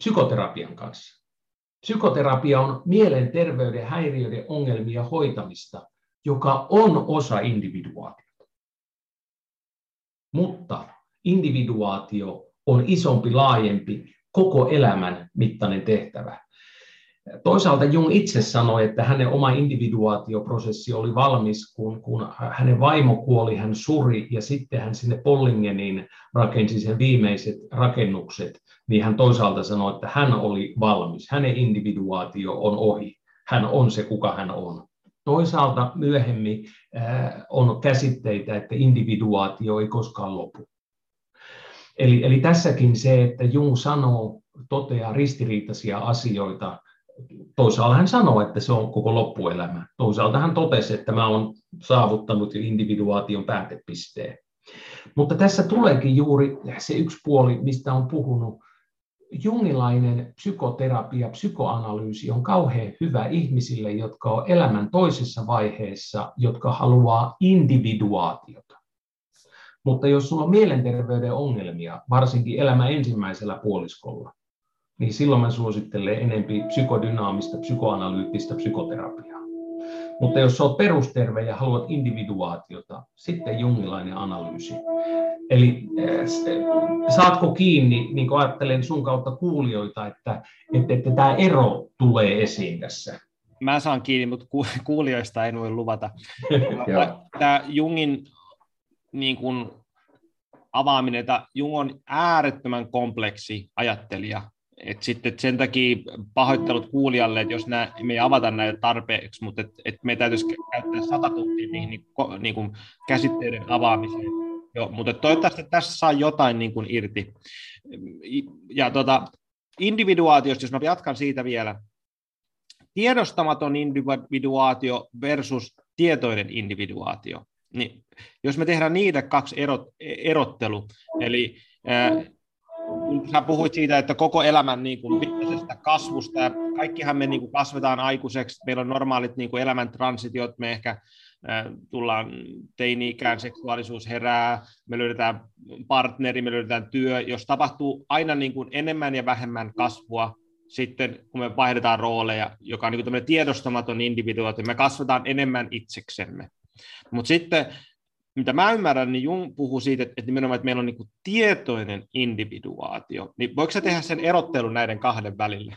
psykoterapian kanssa. Psykoterapia on mielenterveyden häiriöiden ongelmia hoitamista, joka on osa individuaatiota. Mutta individuaatio on isompi, laajempi, koko elämän mittainen tehtävä. Toisaalta Jung itse sanoi, että hänen oma individuaatioprosessi oli valmis, kun, kun hänen vaimo kuoli, hän suri ja sitten hän sinne Pollingeniin rakensi sen viimeiset rakennukset, niin hän toisaalta sanoi, että hän oli valmis, hänen individuaatio on ohi, hän on se, kuka hän on. Toisaalta myöhemmin on käsitteitä, että individuaatio ei koskaan lopu. Eli, eli tässäkin se, että Jung sanoo, toteaa ristiriitaisia asioita, toisaalta hän sanoo, että se on koko loppuelämä. Toisaalta hän totesi, että mä olen saavuttanut individuaation päätepisteen. Mutta tässä tuleekin juuri se yksi puoli, mistä on puhunut. Jungilainen psykoterapia, psykoanalyysi on kauhean hyvä ihmisille, jotka on elämän toisessa vaiheessa, jotka haluaa individuaatiota. Mutta jos sulla on mielenterveyden ongelmia, varsinkin elämän ensimmäisellä puoliskolla, niin silloin mä suosittelen enempi psykodynaamista, psykoanalyyttistä psykoterapiaa. Mutta jos olet perusterve ja haluat individuaatiota, sitten jungilainen analyysi. Eli äh, saatko kiinni, niin kuin ajattelen sun kautta kuulijoita, että, että, että tämä ero tulee esiin tässä? Mä saan kiinni, mutta kuulijoista en voi luvata. tämä Jungin niin kuin, avaaminen, että Jung on äärettömän kompleksi ajattelija, et sitten sen takia pahoittelut kuulijalle, että jos nää, me ei avata näitä tarpeeksi, mutta et, et me täytyisi käyttää sata tuntia niihin niin, niin kuin käsitteiden avaamiseen. Jo, mutta toivottavasti tässä saa jotain niin kuin irti. Ja tota, individuaatiosta, jos mä jatkan siitä vielä, tiedostamaton individuaatio versus tietoinen individuaatio. Niin, jos me tehdään niitä kaksi erot, erottelu, eli ää, sä puhuit siitä, että koko elämän niin kuin, kasvusta, ja kaikkihan me niin kuin, kasvetaan aikuiseksi, meillä on normaalit niin kuin, elämän transitiot, me ehkä äh, tullaan teini-ikään, seksuaalisuus herää, me löydetään partneri, me löydetään työ, jos tapahtuu aina niin kuin, enemmän ja vähemmän kasvua, sitten kun me vaihdetaan rooleja, joka on niin kuin, tiedostamaton individuaatio, me kasvetaan enemmän itseksemme. Mutta sitten mitä mä ymmärrän, niin Jung puhuu siitä, että nimenomaan, että meillä on niin tietoinen individuaatio. Niin voiko sä tehdä sen erottelun näiden kahden välille?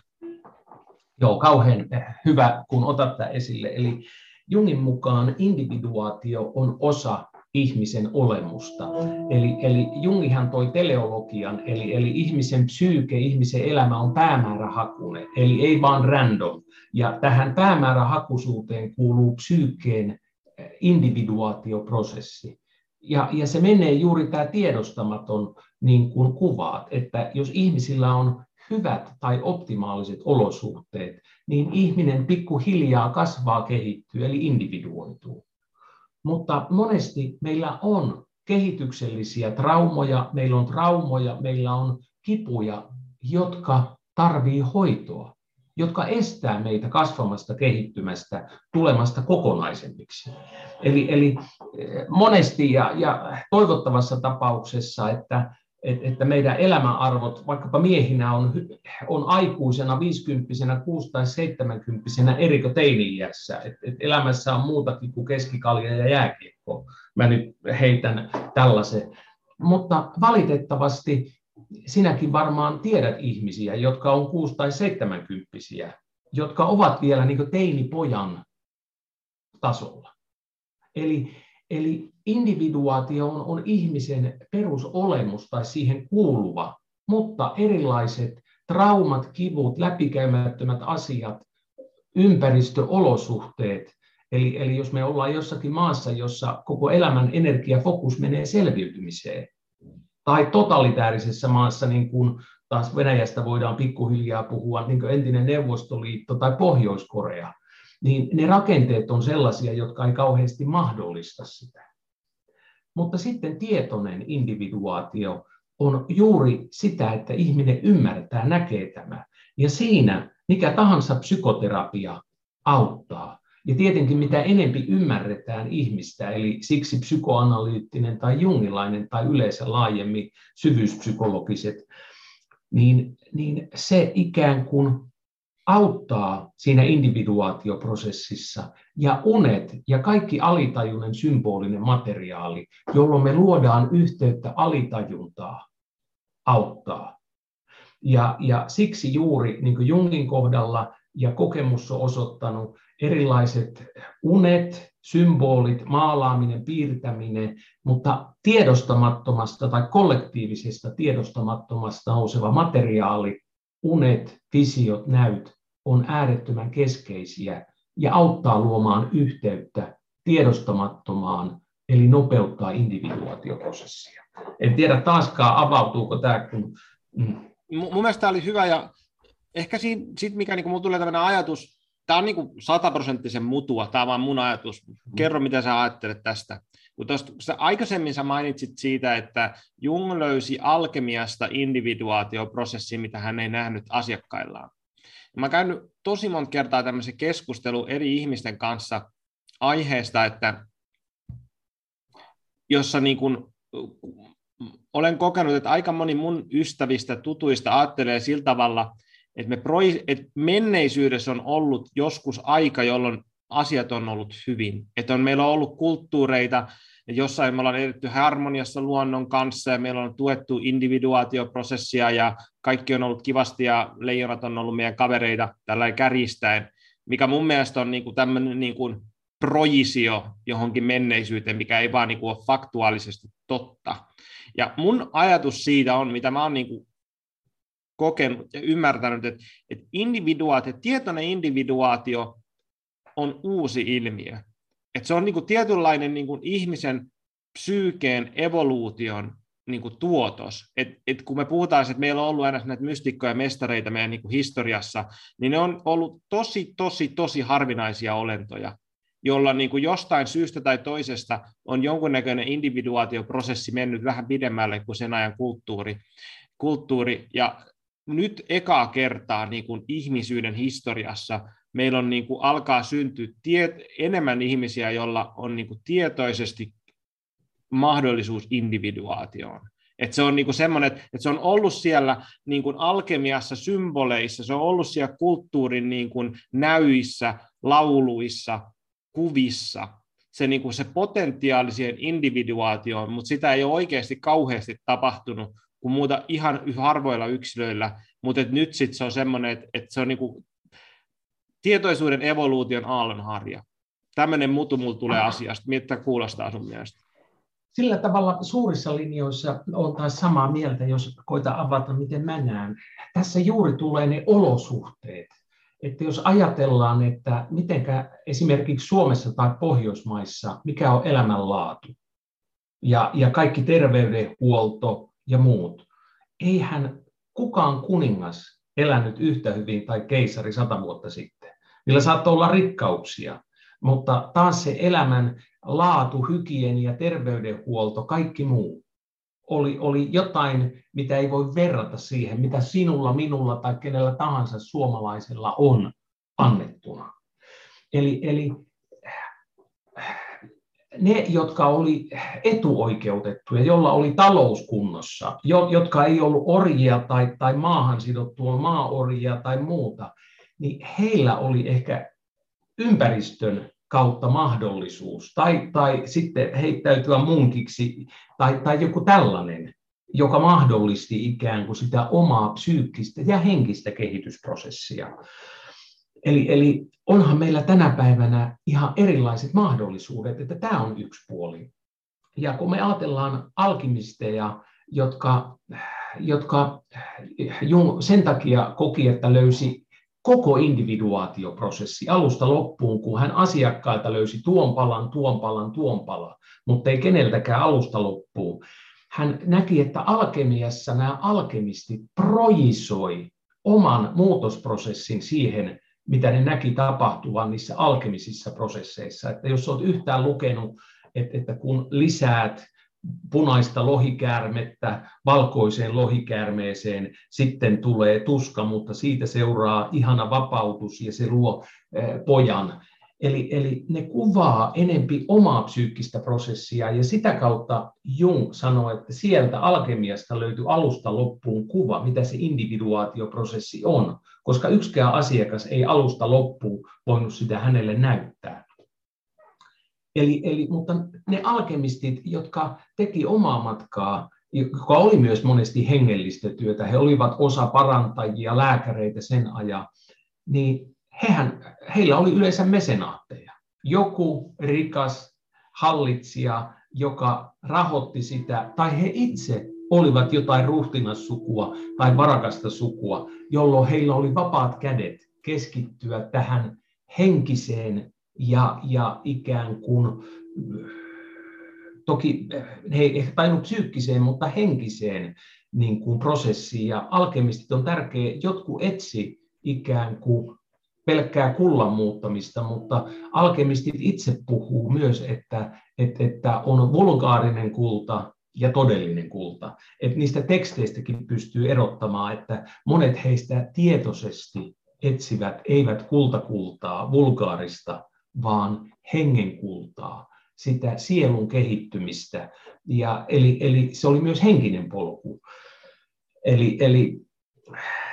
Joo, kauhean hyvä, kun otat tämän esille. Eli Jungin mukaan individuaatio on osa ihmisen olemusta. Eli, eli Jungihan toi teleologian, eli, eli ihmisen psyyke, ihmisen elämä on päämäärähakunen, eli ei vaan random. Ja tähän päämäärähakuisuuteen kuuluu psyykkeen individuaatioprosessi. Ja, ja se menee juuri tämä tiedostamaton niin kuin kuvaat, että jos ihmisillä on hyvät tai optimaaliset olosuhteet, niin ihminen pikkuhiljaa kasvaa, kehittyy, eli individuoituu. Mutta monesti meillä on kehityksellisiä traumoja, meillä on traumoja, meillä on kipuja, jotka tarvii hoitoa jotka estää meitä kasvamasta, kehittymästä, tulemasta kokonaisemmiksi. Eli, eli eh, monesti ja, ja toivottavassa tapauksessa, että, että meidän elämäarvot, vaikkapa miehinä on, on aikuisena, 50 6 tai 70 erikö teini-iässä. Et, et elämässä on muutakin kuin keskikalja ja jääkiekko. Mä nyt heitän tällaisen. Mutta valitettavasti sinäkin varmaan tiedät ihmisiä, jotka on 6- tai 70 jotka ovat vielä niin teinipojan tasolla. Eli, eli individuaatio on, on ihmisen perusolemus tai siihen kuuluva, mutta erilaiset traumat, kivut, läpikäymättömät asiat, ympäristöolosuhteet, eli, eli jos me ollaan jossakin maassa, jossa koko elämän energiafokus menee selviytymiseen, tai totalitäärisessä maassa, niin kuin taas Venäjästä voidaan pikkuhiljaa puhua niin entinen Neuvostoliitto tai Pohjois-Korea, niin ne rakenteet on sellaisia, jotka ei kauheasti mahdollista sitä. Mutta sitten tietoinen individuaatio on juuri sitä, että ihminen ymmärtää, näkee tämä. Ja siinä mikä tahansa psykoterapia auttaa. Ja tietenkin mitä enempi ymmärretään ihmistä, eli siksi psykoanalyyttinen tai jungilainen tai yleensä laajemmin syvyyspsykologiset, niin, niin se ikään kuin auttaa siinä individuaatioprosessissa ja unet ja kaikki alitajuinen symbolinen materiaali, jolloin me luodaan yhteyttä alitajuntaa, auttaa. Ja, ja siksi juuri niin kuin Jungin kohdalla ja kokemus on osoittanut erilaiset unet, symbolit, maalaaminen, piirtäminen, mutta tiedostamattomasta tai kollektiivisesta tiedostamattomasta nouseva materiaali, unet, visiot, näyt on äärettömän keskeisiä ja auttaa luomaan yhteyttä tiedostamattomaan, eli nopeuttaa individuaatioprosessia. En tiedä taaskaan avautuuko tämä, kun... Mm. Mun mielestä tämä oli hyvä ja ehkä siitä, siitä mikä niin mulla tulee tämmöinen ajatus, tämä on niin sataprosenttisen mutua, tämä on vaan mun ajatus. Kerro, mitä sä ajattelet tästä. Kun tosta, sä aikaisemmin sä mainitsit siitä, että Jung löysi alkemiasta individuaatioprosessin, mitä hän ei nähnyt asiakkaillaan. Mä oon käynyt tosi monta kertaa tämmöisen keskustelun eri ihmisten kanssa aiheesta, että jossa niin kun, olen kokenut, että aika moni mun ystävistä, tutuista ajattelee sillä tavalla, että, me pro, että menneisyydessä on ollut joskus aika, jolloin asiat on ollut hyvin. Että on, meillä on ollut kulttuureita, jossain me ollaan edetty harmoniassa luonnon kanssa ja meillä on tuettu individuaatioprosessia ja kaikki on ollut kivasti ja leijonat on ollut meidän kavereita tällä kärjistäen, mikä mun mielestä on niin kuin tämmöinen niin kuin projisio johonkin menneisyyteen, mikä ei vaan niin kuin ole faktuaalisesti totta. Ja mun ajatus siitä on, mitä mä oon niin kuin kokenut ja ymmärtänyt, että, että individuaatio, tietoinen individuaatio on uusi ilmiö. Että se on niin kuin tietynlainen niin kuin ihmisen psyykeen evoluution niin kuin tuotos. Et, et kun me puhutaan, että meillä on ollut aina näitä mystikkoja mestareita meidän niin kuin historiassa, niin ne on ollut tosi, tosi, tosi harvinaisia olentoja, jolla niin kuin jostain syystä tai toisesta on jonkunnäköinen individuaatioprosessi mennyt vähän pidemmälle kuin sen ajan kulttuuri. kulttuuri. Ja nyt ekaa kertaa niin kuin ihmisyyden historiassa meillä on niin kuin, alkaa syntyä tiet, enemmän ihmisiä, joilla on niin kuin, tietoisesti mahdollisuus individuaatioon. Et se on niinku semmoinen, että se on ollut siellä niinku alkemiassa, symboleissa, se on ollut siellä kulttuurin niinku näyissä, lauluissa, kuvissa, se, niinku se potentiaaliseen individuaatioon, mutta sitä ei ole oikeasti kauheasti tapahtunut kuin muuta ihan harvoilla yksilöillä, mutta nyt sitten se on semmoinen, että, että se on niinku tietoisuuden evoluution aallonharja. Tämmöinen mutu mulla tulee asiasta. Mitä kuulostaa sun mielestä? Sillä tavalla suurissa linjoissa taas samaa mieltä, jos koita avata, miten mä näen. Tässä juuri tulee ne olosuhteet. Että jos ajatellaan, että mitenkä esimerkiksi Suomessa tai Pohjoismaissa, mikä on elämänlaatu ja, ja kaikki terveydenhuolto ja muut, eihän kukaan kuningas elänyt yhtä hyvin tai keisari sata vuotta sitten. Niillä saattoi olla rikkauksia, mutta taas se elämän laatu, hygienia, terveydenhuolto, kaikki muu oli, oli jotain, mitä ei voi verrata siihen, mitä sinulla, minulla tai kenellä tahansa suomalaisella on annettuna. Eli, eli ne, jotka oli etuoikeutettuja, jolla oli talouskunnossa, jotka ei ollut orjia tai, tai maahan sidottua maaorjia tai muuta, niin heillä oli ehkä ympäristön kautta mahdollisuus, tai, tai sitten heittäytyä munkiksi, tai, tai joku tällainen, joka mahdollisti ikään kuin sitä omaa psyykkistä ja henkistä kehitysprosessia. Eli, eli onhan meillä tänä päivänä ihan erilaiset mahdollisuudet, että tämä on yksi puoli. Ja kun me ajatellaan alkimisteja, jotka, jotka Jung sen takia koki, että löysi koko individuaatioprosessi alusta loppuun, kun hän asiakkailta löysi tuon palan, tuon palan, tuon palan, mutta ei keneltäkään alusta loppuun. hän näki, että alkemiassa nämä alkemistit projisoi oman muutosprosessin siihen, mitä ne näki tapahtuvan niissä alkemisissa prosesseissa. Että jos olet yhtään lukenut, että, että kun lisäät punaista lohikäärmettä valkoiseen lohikäärmeeseen, sitten tulee tuska, mutta siitä seuraa ihana vapautus ja se luo eh, pojan. Eli, eli ne kuvaa enempi omaa psyykkistä prosessia ja sitä kautta Jung sanoi, että sieltä alkemiasta löytyy alusta loppuun kuva, mitä se individuaatioprosessi on, koska yksikään asiakas ei alusta loppuun voinut sitä hänelle näyttää. Eli, eli, mutta ne alkemistit, jotka teki omaa matkaa, joka oli myös monesti hengellistä työtä, he olivat osa parantajia, lääkäreitä sen ajan, niin hehän, heillä oli yleensä mesenaatteja. Joku rikas hallitsija, joka rahoitti sitä, tai he itse olivat jotain ruhtinassukua tai varakasta sukua, jolloin heillä oli vapaat kädet keskittyä tähän henkiseen ja, ja ikään kuin, toki he ei tainnut psyykkiseen, mutta henkiseen niin kuin prosessiin. Ja alkemistit on tärkeä, jotkut etsi ikään kuin pelkkää kullan muuttamista, mutta alkemistit itse puhuu myös, että, että, että on vulgaarinen kulta ja todellinen kulta. Että niistä teksteistäkin pystyy erottamaan, että monet heistä tietoisesti etsivät eivät kultakultaa, vulgaarista, vaan hengenkultaa, sitä sielun kehittymistä. Ja, eli, eli se oli myös henkinen polku. Eli, eli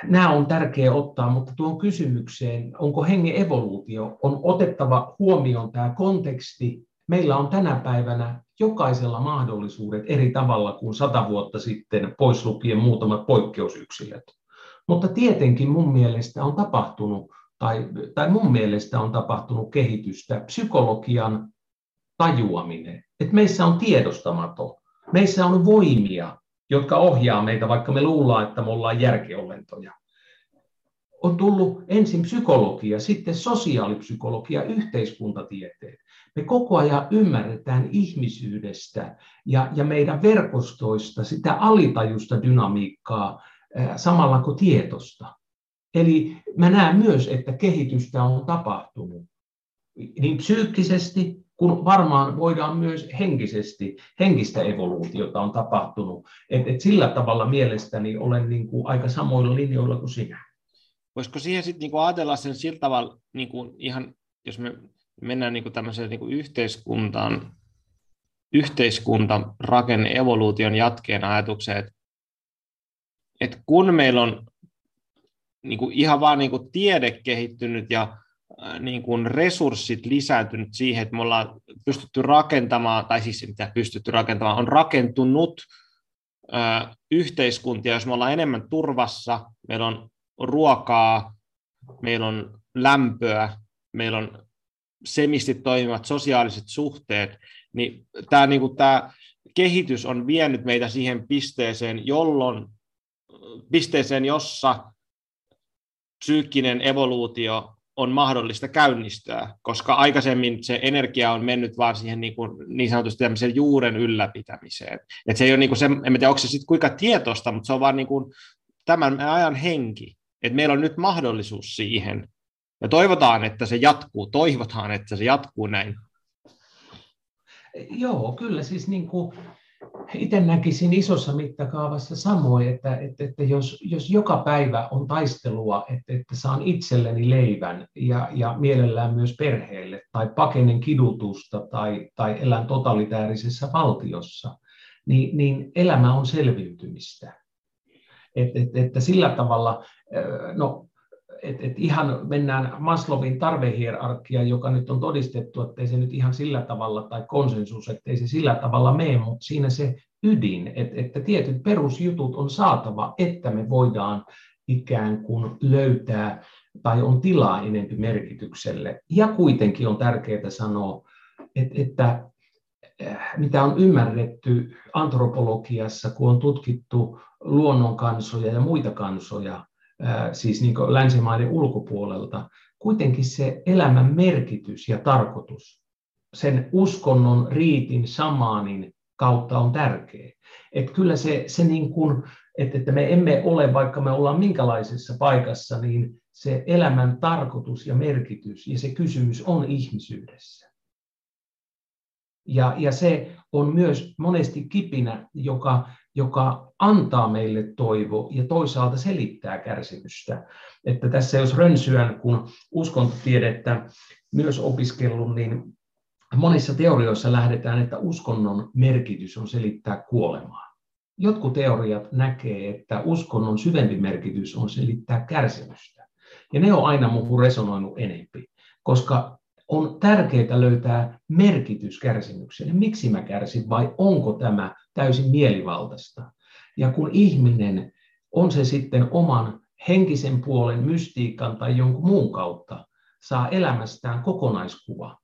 nämä on tärkeää ottaa, mutta tuon kysymykseen, onko hengen evoluutio, on otettava huomioon tämä konteksti. Meillä on tänä päivänä jokaisella mahdollisuudet eri tavalla kuin sata vuotta sitten, pois lukien muutamat poikkeusyksilöt. Mutta tietenkin mun mielestä on tapahtunut, tai, tai mun mielestä on tapahtunut kehitystä, psykologian tajuaminen, että meissä on tiedostamaton, meissä on voimia, jotka ohjaa meitä, vaikka me luullaan, että me ollaan järkeolentoja. On tullut ensin psykologia, sitten sosiaalipsykologia, yhteiskuntatieteet. Me koko ajan ymmärretään ihmisyydestä ja, ja meidän verkostoista sitä alitajusta dynamiikkaa samalla kuin tietosta. Eli mä näen myös, että kehitystä on tapahtunut niin psyykkisesti kun varmaan voidaan myös henkisesti, henkistä evoluutiota on tapahtunut. Et, et sillä tavalla mielestäni olen niin kuin aika samoilla linjoilla kuin sinä. Voisiko siihen sitten niin ajatella sen sillä tavalla, niin kuin ihan, jos me mennään niin kuin tämmöiseen niin kuin yhteiskuntaan, yhteiskunta rakenne evoluution jatkeen ajatukseen, että, että kun meillä on niin kuin ihan vaan niin kuin tiede kehittynyt ja niin kuin resurssit lisääntynyt siihen, että me ollaan pystytty rakentamaan, tai siis mitä pystytty rakentamaan, on rakentunut ö, yhteiskuntia, jos me ollaan enemmän turvassa, meillä on ruokaa, meillä on lämpöä, meillä on semisti toimivat sosiaaliset suhteet, niin tämä, niin kuin tämä kehitys on vienyt meitä siihen pisteeseen, jolloin pisteeseen, jossa psyykkinen evoluutio on mahdollista käynnistää, koska aikaisemmin se energia on mennyt vaan siihen niin, kuin, niin sanotusti tämmöisen juuren ylläpitämiseen. Et se ei ole niin kuin se, en tiedä, onko se sitten kuinka tietoista, mutta se on vaan niin kuin tämän ajan henki, että meillä on nyt mahdollisuus siihen. Ja toivotaan, että se jatkuu, toivotaan, että se jatkuu näin. Joo, kyllä siis niin kuin itse näkisin isossa mittakaavassa samoin, että, että, että jos, jos joka päivä on taistelua, että, että saan itselleni leivän ja, ja mielellään myös perheelle, tai pakenen kidutusta tai, tai elän totalitäärisessä valtiossa, niin, niin elämä on selviytymistä. Et, et, että sillä tavalla, no et, et ihan mennään Maslowin tarvehierarkia, joka nyt on todistettu, että ei se nyt ihan sillä tavalla, tai konsensus, että ei se sillä tavalla mene, mutta siinä se ydin, että, että tietyt perusjutut on saatava, että me voidaan ikään kuin löytää tai on tilaa enempi merkitykselle. Ja kuitenkin on tärkeää sanoa, että, että eh, mitä on ymmärretty antropologiassa, kun on tutkittu luonnonkansoja ja muita kansoja, siis niin länsimaiden ulkopuolelta, kuitenkin se elämän merkitys ja tarkoitus, sen uskonnon, riitin, samaanin kautta on tärkeä. Että kyllä se, se niin kuin, että, että me emme ole, vaikka me ollaan minkälaisessa paikassa, niin se elämän tarkoitus ja merkitys ja se kysymys on ihmisyydessä. Ja, ja se on myös monesti kipinä, joka, joka antaa meille toivo ja toisaalta selittää kärsimystä. Että tässä jos rönsyän, kun uskontotiedettä myös opiskellut, niin monissa teorioissa lähdetään, että uskonnon merkitys on selittää kuolemaa. Jotkut teoriat näkee, että uskonnon syvempi merkitys on selittää kärsimystä. Ja ne on aina muuhun resonoinut enempi, koska on tärkeää löytää merkitys kärsimykseen. Miksi mä kärsin vai onko tämä täysin mielivaltaista? Ja kun ihminen on se sitten oman henkisen puolen, mystiikan tai jonkun muun kautta, saa elämästään kokonaiskuva.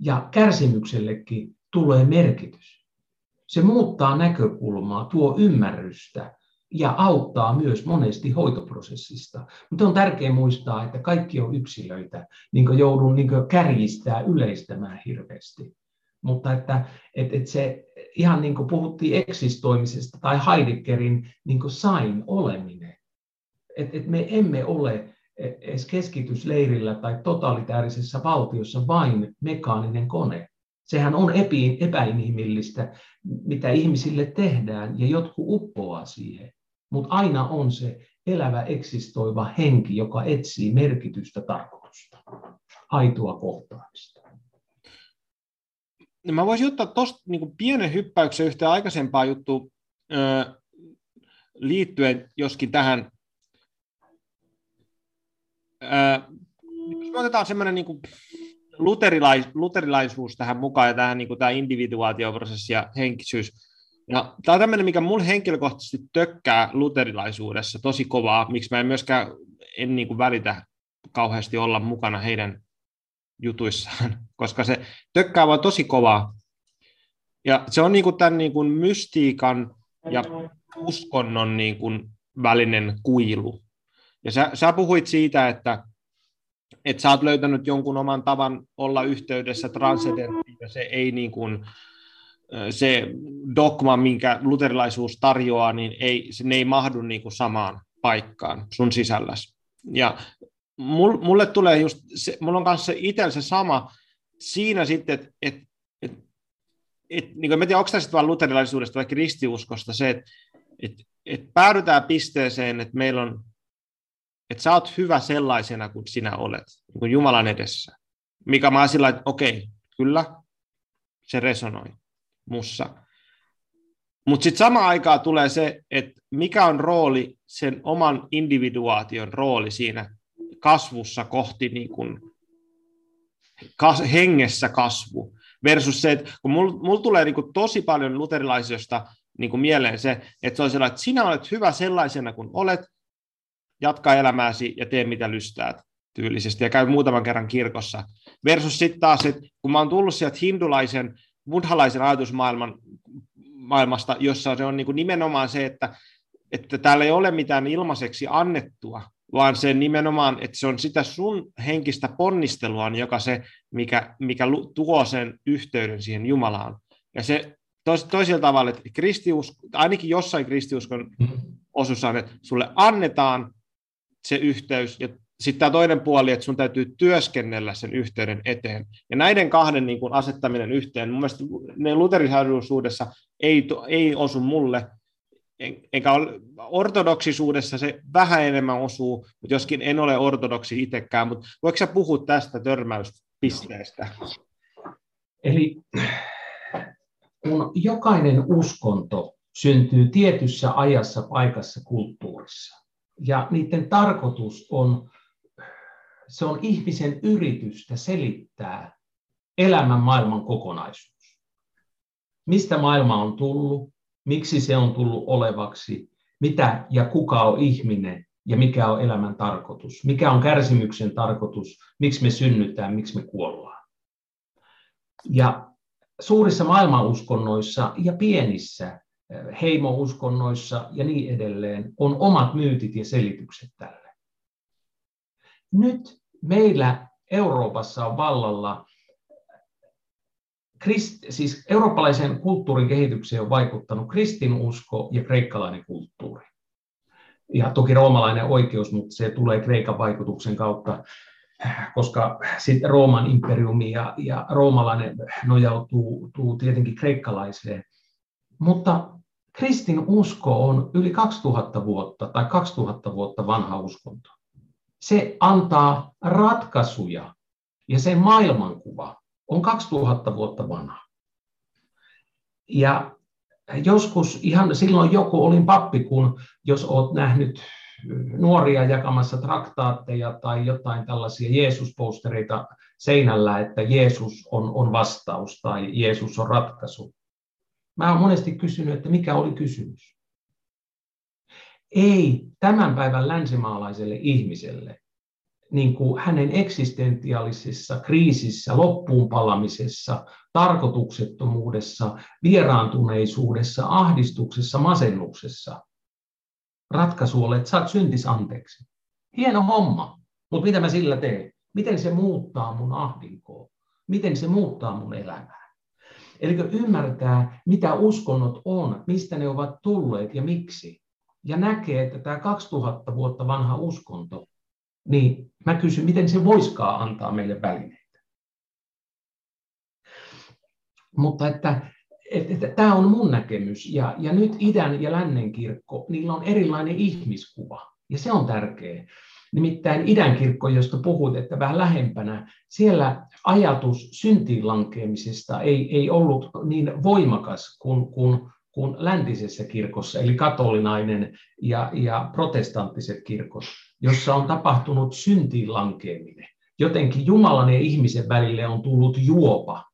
Ja kärsimyksellekin tulee merkitys. Se muuttaa näkökulmaa, tuo ymmärrystä ja auttaa myös monesti hoitoprosessista. Mutta on tärkeää muistaa, että kaikki on yksilöitä, niin kuin joudun niin kuin kärjistää yleistämään hirveästi. Mutta että, että, että se ihan niin kuin puhuttiin eksistoimisesta tai Heideggerin niin kuin sain oleminen. Että, että me emme ole edes keskitysleirillä tai totalitaarisessa valtiossa vain mekaaninen kone. Sehän on epäinhimillistä, mitä ihmisille tehdään, ja jotkut uppoaa siihen. Mutta aina on se elävä, eksistoiva henki, joka etsii merkitystä, tarkoitusta, aitoa kohtaamista. No mä voisin ottaa tuosta niin pienen hyppäyksen yhteen aikaisempaa juttu liittyen joskin tähän. jos me otetaan semmoinen niin luterilais, luterilaisuus tähän mukaan ja tähän niin tämä individuaatioprosessi ja henkisyys, ja tämä on tämmöinen, mikä mulle henkilökohtaisesti tökkää luterilaisuudessa tosi kovaa, miksi mä en myöskään en niin välitä kauheasti olla mukana heidän jutuissaan, koska se tökkää vaan tosi kovaa. Ja se on niin kuin tämän niin kuin mystiikan ja uskonnon niin kuin välinen kuilu. Ja sä, sä puhuit siitä, että, että sä oot löytänyt jonkun oman tavan olla yhteydessä transcendenttiin, ja se ei niin kuin, se dogma, minkä luterilaisuus tarjoaa, niin ei, se ei mahdu niin kuin samaan paikkaan sun sisälläsi. Ja mulle tulee just, se, mulla on kanssa itsellä se sama siinä sitten, että et, et, et, niin kuin, en tiedä, onko tämä sitten vain luterilaisuudesta vai kristiuskosta se, että et, et päädytään pisteeseen, että meillä on, että sä oot hyvä sellaisena kuin sinä olet, niin kuin Jumalan edessä. Mikä mä sillä että okei, kyllä, se resonoi mussa. Mutta sitten samaan aikaan tulee se, että mikä on rooli, sen oman individuaation rooli siinä kasvussa kohti niin kun, kas, hengessä kasvu, versus se, että kun mulla mul tulee niin kun tosi paljon luterilaisista niin mieleen se, että se on sellainen, että sinä olet hyvä sellaisena kuin olet, jatka elämääsi ja tee mitä lystäät tyylisesti ja käy muutaman kerran kirkossa. Versus sitten taas, että kun mä oon tullut sieltä hindulaisen buddhalaisen ajatusmaailman maailmasta, jossa se on niin kuin nimenomaan se, että, että täällä ei ole mitään ilmaiseksi annettua, vaan se nimenomaan, että se on sitä sun henkistä ponnistelua, joka se, mikä, mikä tuo sen yhteyden siihen Jumalaan. Ja se tois, toisella tavalla, että kristius, ainakin jossain kristiuskon mm. osussa on, että sulle annetaan se yhteys ja sitten tämä toinen puoli, että sun täytyy työskennellä sen yhteyden eteen. Ja näiden kahden niin kuin asettaminen yhteen, mun mielestä ne luterilaisuudessa ei, ei osu mulle, enkä ole, ortodoksisuudessa se vähän enemmän osuu, mutta joskin en ole ortodoksi itsekään, mutta voiko sä puhua tästä törmäyspisteestä? Eli kun jokainen uskonto syntyy tietyssä ajassa, paikassa, kulttuurissa, ja niiden tarkoitus on se on ihmisen yritystä selittää elämän maailman kokonaisuus. Mistä maailma on tullut, miksi se on tullut olevaksi, mitä ja kuka on ihminen? Ja mikä on elämän tarkoitus, mikä on kärsimyksen tarkoitus, miksi me synnytään, miksi me kuollaan. Ja suurissa maailmanuskonnoissa ja pienissä eh, heimouskonnoissa ja niin edelleen on omat myytit ja selitykset tälle. Nyt meillä Euroopassa on vallalla krist, siis eurooppalaisen kulttuurin kehitykseen on vaikuttanut kristinusko ja kreikkalainen kulttuuri. Ja toki roomalainen oikeus, mutta se tulee Kreikan vaikutuksen kautta, koska sitten Rooman imperiumi ja, ja roomalainen nojautuu tuu tietenkin kreikkalaiseen. Mutta kristin usko on yli 2000 vuotta tai 2000 vuotta vanha uskonto. Se antaa ratkaisuja ja sen maailmankuva on 2000 vuotta vanha. Ja joskus ihan silloin joku, olin pappi, kun jos olet nähnyt nuoria jakamassa traktaatteja tai jotain tällaisia Jeesus-postereita seinällä, että Jeesus on, on vastaus tai Jeesus on ratkaisu. Mä olen monesti kysynyt, että mikä oli kysymys. Ei tämän päivän länsimaalaiselle ihmiselle niin kuin hänen eksistentiaalisessa kriisissä, loppuun palamisessa, tarkoituksettomuudessa, vieraantuneisuudessa, ahdistuksessa, masennuksessa. Ratkaisu on, että saat syntis anteeksi. Hieno homma, mutta mitä mä sillä teen? Miten se muuttaa mun ahdinkoa? Miten se muuttaa mun elämää? Eli ymmärtää, mitä uskonnot on, mistä ne ovat tulleet ja miksi. Ja näkee, että tämä 2000 vuotta vanha uskonto niin mä kysyn, miten se voiskaan antaa meille välineitä. Mutta että, tämä on mun näkemys, ja, ja nyt idän ja lännen kirkko, niillä on erilainen ihmiskuva, ja se on tärkeä. Nimittäin idän kirkko, josta puhut, että vähän lähempänä, siellä ajatus syntiin lankeamisesta ei, ei ollut niin voimakas kuin, kuin, kuin läntisessä kirkossa, eli katolinainen ja, ja protestanttiset kirkot jossa on tapahtunut syntiin lankeaminen. Jotenkin Jumalan ja ihmisen välille on tullut juopa.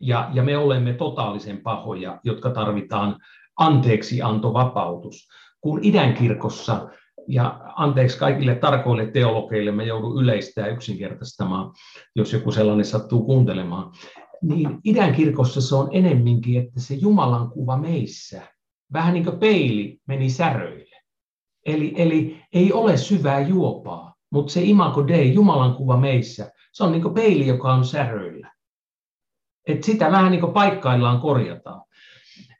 Ja, ja me olemme totaalisen pahoja, jotka tarvitaan anteeksi vapautus. Kun idän kirkossa, ja anteeksi kaikille tarkoille teologeille, me joudun yleistää yksinkertaistamaan, jos joku sellainen sattuu kuuntelemaan, niin idän kirkossa se on enemminkin, että se Jumalan kuva meissä, vähän niin kuin peili meni säröille Eli, eli ei ole syvää juopaa, mutta se imago Dei, Jumalan kuva meissä, se on niin peili, joka on säröillä. Et sitä vähän niin paikkaillaan, korjataan.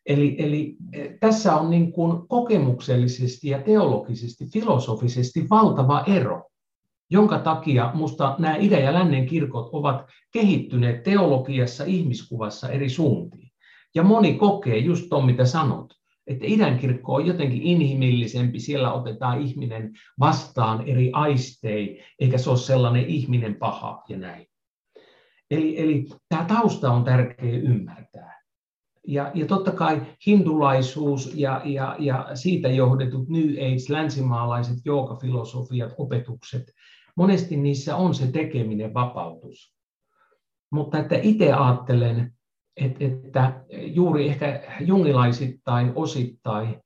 Eli, eli e, tässä on niin kuin kokemuksellisesti ja teologisesti, filosofisesti valtava ero, jonka takia minusta nämä idän ja lännen kirkot ovat kehittyneet teologiassa, ihmiskuvassa eri suuntiin. Ja moni kokee just tuon, mitä sanot, että idän kirkko on jotenkin inhimillisempi, siellä otetaan ihminen vastaan eri aistei, eikä se ole sellainen ihminen paha ja näin. Eli, eli tämä tausta on tärkeä ymmärtää. Ja, ja totta kai hindulaisuus ja, ja, ja siitä johdetut New Age, länsimaalaiset joogafilosofiat, opetukset, monesti niissä on se tekeminen vapautus. Mutta että itse ajattelen, että juuri ehkä jungilaisittain osittain,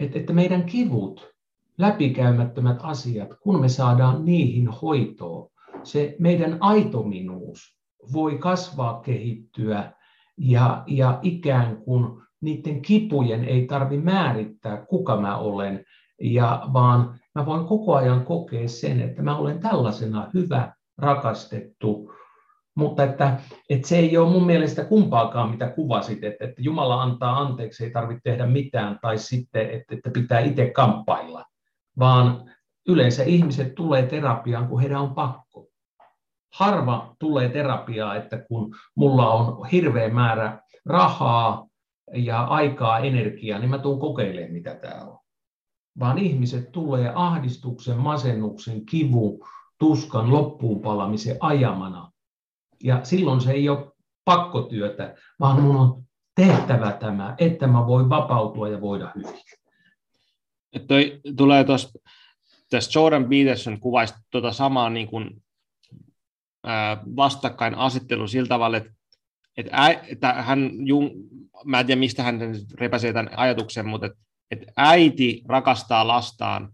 että meidän kivut, läpikäymättömät asiat, kun me saadaan niihin hoitoa, se meidän aitominuus voi kasvaa, kehittyä ja, ja ikään kuin niiden kipujen ei tarvi määrittää, kuka mä olen, ja vaan mä voin koko ajan kokea sen, että mä olen tällaisena hyvä, rakastettu, mutta että, että se ei ole mun mielestä kumpaakaan, mitä kuvasit, että, että Jumala antaa anteeksi, ei tarvitse tehdä mitään, tai sitten, että, että pitää itse kamppailla, vaan yleensä ihmiset tulee terapiaan, kun heidän on pakko. Harva tulee terapiaa, että kun mulla on hirveä määrä rahaa ja aikaa, energiaa, niin mä tuun kokeilemaan, mitä tämä on. Vaan ihmiset tulee ahdistuksen, masennuksen, kivun, tuskan, loppuun palamisen ajamana ja silloin se ei ole pakkotyötä, vaan mun on tehtävä tämä, että mä voin vapautua ja voida hyvin. Toi tulee tässä Jordan Peterson kuvaisi tuota samaa niin kuin, ää, vastakkainasettelu sillä tavalla, että, että, ä, että hän, Jung, mä en tiedä mistä hän repäsee tämän ajatuksen, mutta että, että äiti rakastaa lastaan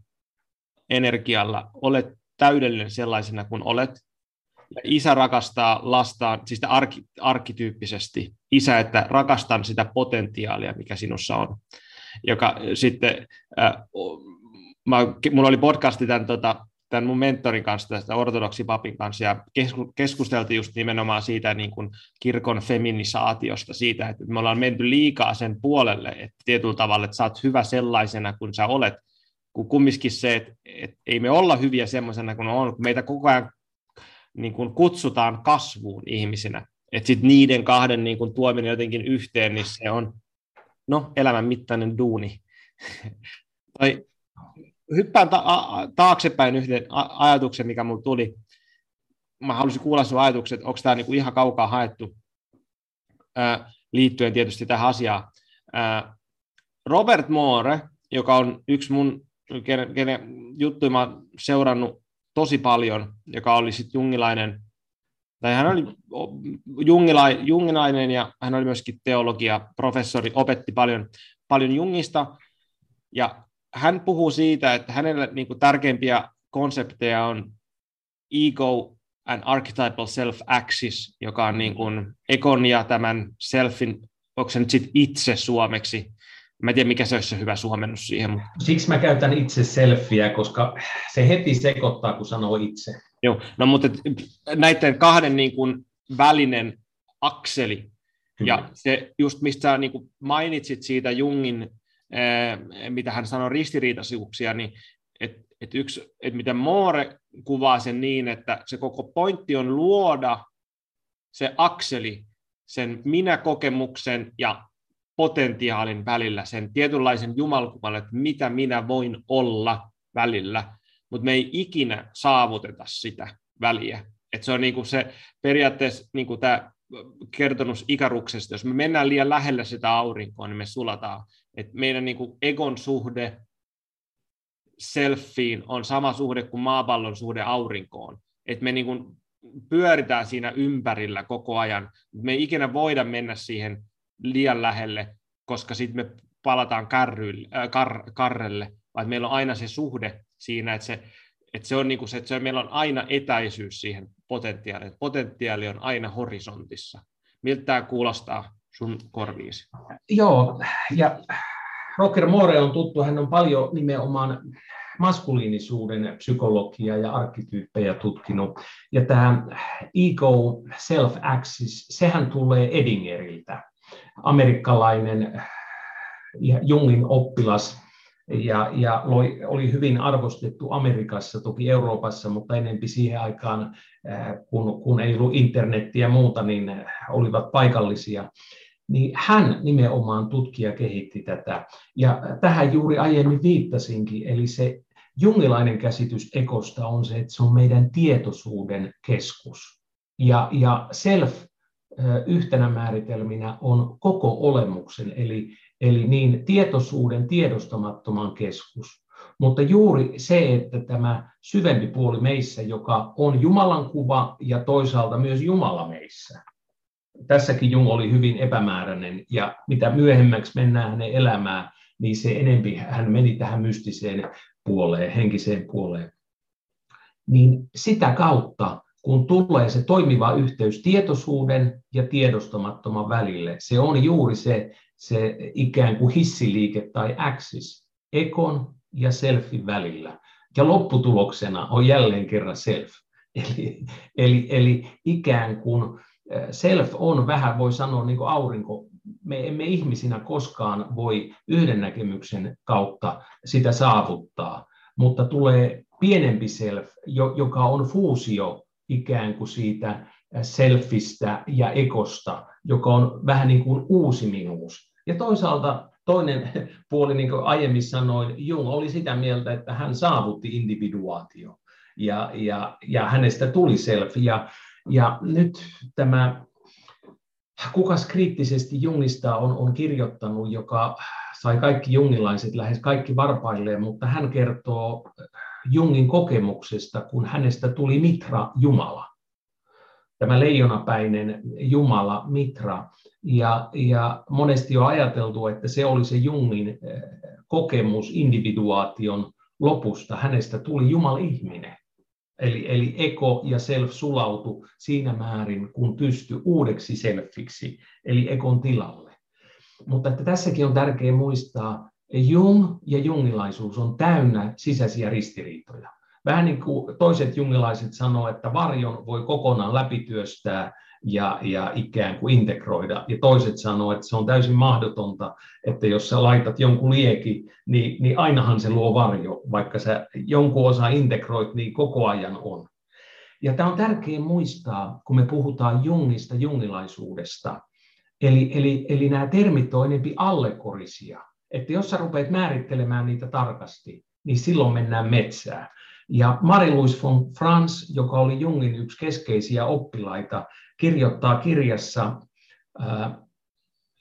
energialla, olet täydellinen sellaisena kuin olet, isä rakastaa lastaan, siis arki, arkkityyppisesti, isä, että rakastan sitä potentiaalia, mikä sinussa on. Joka sitten, äh, mä, mulla oli podcasti tämän tota, tämän mun mentorin kanssa, tästä ortodoksipapin kanssa, ja keskusteltiin just nimenomaan siitä niin kuin kirkon feminisaatiosta, siitä, että me ollaan menty liikaa sen puolelle, että tietyllä tavalla, että sä oot hyvä sellaisena kuin sä olet, kun kumminkin se, että, että ei me olla hyviä semmoisena kuin on, kun meitä koko ajan niin kuin kutsutaan kasvuun ihmisinä, että sitten niiden kahden niin kuin tuominen jotenkin yhteen, niin se on no, elämän mittainen duuni. tai hyppään ta- taaksepäin yhden ajatuksen, mikä mulle tuli. Mä haluaisin kuulla sun ajatukset, että onko tämä niinku ihan kaukaa haettu ää, liittyen tietysti tähän asiaan. Ää, Robert Moore, joka on yksi mun, kenen, kenen juttuja mä seurannut tosi paljon, joka oli sitten jungilainen, tai hän oli jungila, jungilainen ja hän oli myöskin teologia, professori, opetti paljon, paljon jungista, ja hän puhuu siitä, että hänelle niin kuin tärkeimpiä konsepteja on ego and archetypal self-axis, joka on niin kuin ekon ja tämän selfin, onko se nyt sit itse suomeksi, Mä en tiedä, mikä se olisi se hyvä suomennus siihen. Mutta... Siksi mä käytän itse selfieä, koska se heti sekoittaa, kun sanoo itse. Joo, no mutta näiden kahden niin kuin välinen akseli, Kyllä. ja se just mistä sä niin kuin mainitsit siitä Jungin mitä hän sanoi ristiriitaisuuksia, niin että et yksi, et miten Moore kuvaa sen niin, että se koko pointti on luoda se akseli sen minä-kokemuksen ja potentiaalin välillä, sen tietynlaisen jumalkuvan, että mitä minä voin olla välillä, mutta me ei ikinä saavuteta sitä väliä. Et se on niinku se periaatteessa niinku tämä kertonut ikaruksesta, jos me mennään liian lähelle sitä aurinkoa, niin me sulataan että meidän niin kuin egon suhde selfiin on sama suhde kuin maapallon suhde aurinkoon. Että me niin kuin pyöritään siinä ympärillä koko ajan. Me ei ikinä voida mennä siihen liian lähelle, koska sitten me palataan kärryille, äh, kar, karrelle, vaan meillä on aina se suhde siinä, että se, että se on niin kuin se, että se, meillä on aina etäisyys siihen potentiaaliin. Potentiaali on aina horisontissa. Miltä tämä kuulostaa sun korviisi? Joo, ja Roger Moore on tuttu, hän on paljon nimenomaan maskuliinisuuden psykologiaa ja arkkityyppejä tutkinut. Ja tämä ego self-axis, sehän tulee Edingeriltä, amerikkalainen Jungin oppilas, ja, ja loi, oli hyvin arvostettu Amerikassa, toki Euroopassa, mutta enempi siihen aikaan, kun, kun ei ollut internettiä ja muuta, niin olivat paikallisia niin hän nimenomaan tutkija kehitti tätä. Ja tähän juuri aiemmin viittasinkin, eli se jungilainen käsitys ekosta on se, että se on meidän tietoisuuden keskus. Ja, ja self yhtenä määritelminä on koko olemuksen, eli, eli niin tietoisuuden tiedostamattoman keskus. Mutta juuri se, että tämä syvempi puoli meissä, joka on Jumalan kuva ja toisaalta myös Jumala meissä, tässäkin Jung oli hyvin epämääräinen, ja mitä myöhemmäksi mennään hänen elämään, niin se enempi hän meni tähän mystiseen puoleen, henkiseen puoleen. Niin sitä kautta, kun tulee se toimiva yhteys tietoisuuden ja tiedostamattoman välille, se on juuri se, se ikään kuin hissiliike tai axis, ekon ja selfin välillä. Ja lopputuloksena on jälleen kerran self. Eli, eli, eli ikään kuin self on vähän, voi sanoa, niin kuin aurinko. Me emme ihmisinä koskaan voi yhden näkemyksen kautta sitä saavuttaa, mutta tulee pienempi self, joka on fuusio ikään kuin siitä selfistä ja ekosta, joka on vähän niin kuin uusi minuus. Ja toisaalta toinen puoli, niin kuin aiemmin sanoin, Jung oli sitä mieltä, että hän saavutti individuaatio ja, ja, ja hänestä tuli self. Ja ja nyt tämä, kukas kriittisesti Jungista on, on kirjoittanut, joka sai kaikki jungilaiset lähes kaikki varpailleen, mutta hän kertoo Jungin kokemuksesta, kun hänestä tuli Mitra Jumala. Tämä leijonapäinen Jumala Mitra. Ja, ja monesti on ajateltu, että se oli se Jungin eh, kokemus individuaation lopusta. Hänestä tuli Jumala-ihminen. Eli, eli eko ja self sulautu siinä määrin, kun pysty uudeksi selfiksi, eli ekon tilalle. Mutta että tässäkin on tärkeää muistaa, Jung ja jungilaisuus on täynnä sisäisiä ristiriitoja. vähän niin kuin toiset jungilaiset sanoo, että varjon voi kokonaan läpityöstää ja, ja ikään kuin integroida. Ja toiset sanoo, että se on täysin mahdotonta, että jos sä laitat jonkun lieki, niin, niin ainahan se luo varjo, vaikka sä jonkun osa integroit, niin koko ajan on. Ja tämä on tärkeää muistaa, kun me puhutaan jungista, jungilaisuudesta. Eli, eli, eli nämä termit on enempi allekorisia. Että jos sä rupeat määrittelemään niitä tarkasti, niin silloin mennään metsään. Ja Marie-Louise von Franz, joka oli Jungin yksi keskeisiä oppilaita, kirjoittaa kirjassa uh,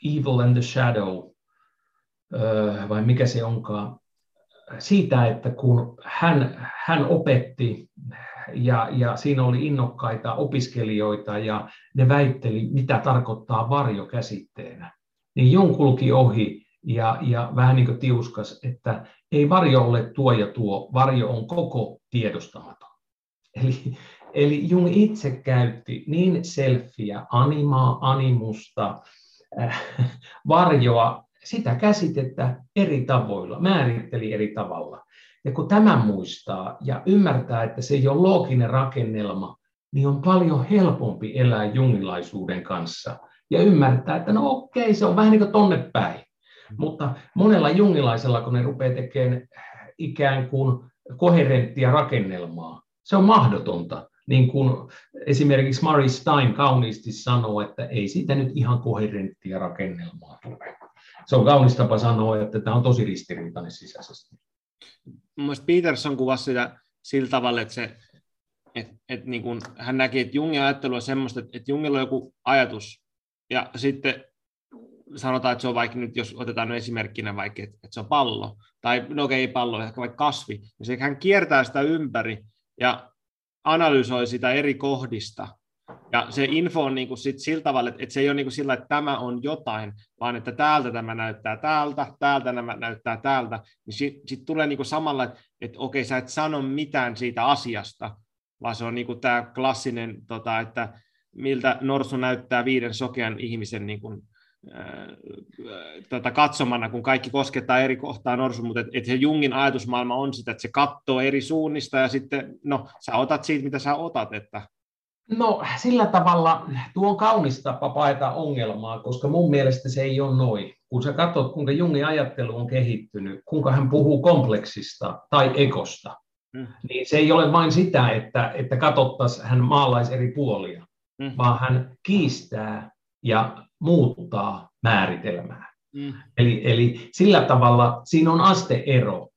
Evil and the Shadow, uh, vai mikä se onkaan, siitä, että kun hän, hän opetti ja, ja siinä oli innokkaita opiskelijoita ja ne väitteli, mitä tarkoittaa varjo käsitteenä, niin Jung kulki ohi ja, ja vähän niin kuin tiuskas, että ei varjo ole tuo ja tuo, varjo on koko tiedostamaton. Eli, eli Jung itse käytti niin selfiä, animaa, animusta, äh, varjoa, sitä käsitettä eri tavoilla, määritteli eri tavalla. Ja kun tämän muistaa ja ymmärtää, että se ei ole looginen rakennelma, niin on paljon helpompi elää jungilaisuuden kanssa ja ymmärtää, että no okei, se on vähän niin kuin tonne päin. Mutta monella jungilaisella, kun ne rupeaa tekemään ikään kuin koherenttia rakennelmaa, se on mahdotonta. Niin kuin esimerkiksi Mary Stein kauniisti sanoo, että ei siitä nyt ihan koherenttia rakennelmaa tule. Se on kaunis tapa sanoa, että tämä on tosi ristiriitainen sisäisesti. Mielestäni Peterson kuvasi sitä sillä tavalla, että, se, että, että niin kuin hän näki, että Jungin ajattelu on semmoista, että, että Jungilla on joku ajatus, ja sitten sanotaan, että se on vaikka nyt, jos otetaan esimerkkinä vaikka, että, että se on pallo, tai no okei, okay, pallo, ehkä vaikka kasvi, niin se, hän kiertää sitä ympäri ja analysoi sitä eri kohdista, ja se info on niin kuin sit sillä tavalla, että se ei ole niin kuin sillä, että tämä on jotain, vaan että täältä tämä näyttää täältä, täältä nämä näyttää täältä, niin sitten sit tulee niin kuin samalla, että, että okei, sä et sano mitään siitä asiasta, vaan se on niin kuin tämä klassinen, tota, että miltä norsu näyttää viiden sokean ihmisen niin kuin, tota, katsomana, kun kaikki koskettaa eri kohtaa norsu, mutta et, et se Jungin ajatusmaailma on sitä, että se katsoo eri suunnista ja sitten, no, sä otat siitä, mitä sä otat, että No sillä tavalla tuo on kaunis tapa paeta ongelmaa, koska mun mielestä se ei ole noin. Kun sä katsot, kuinka Jungin ajattelu on kehittynyt, kuinka hän puhuu kompleksista tai ekosta, mm. niin se ei ole vain sitä, että, että katsottaisiin hän maalaisi eri puolia, mm. vaan hän kiistää ja muuttaa määritelmää. Mm. Eli, eli sillä tavalla siinä on asteero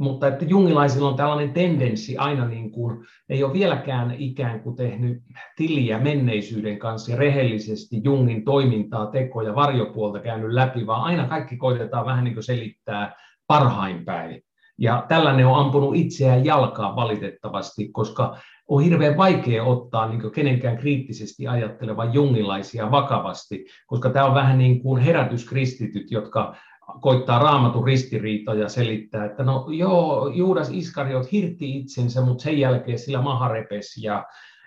mutta että jungilaisilla on tällainen tendenssi aina, niin kuin, ei ole vieläkään ikään kuin tehnyt tiliä menneisyyden kanssa ja rehellisesti Jungin toimintaa, tekoja, varjopuolta käynyt läpi, vaan aina kaikki koitetaan vähän niin kuin selittää parhain päin. Ja tällainen on ampunut itseään jalkaa valitettavasti, koska on hirveän vaikea ottaa niin kenenkään kriittisesti ajattelevan jungilaisia vakavasti, koska tämä on vähän niin kuin herätyskristityt, jotka koittaa raamatun ristiriitoja selittää, että no joo, Juudas Iskariot hirtti itsensä, mutta sen jälkeen sillä maha repesi ja,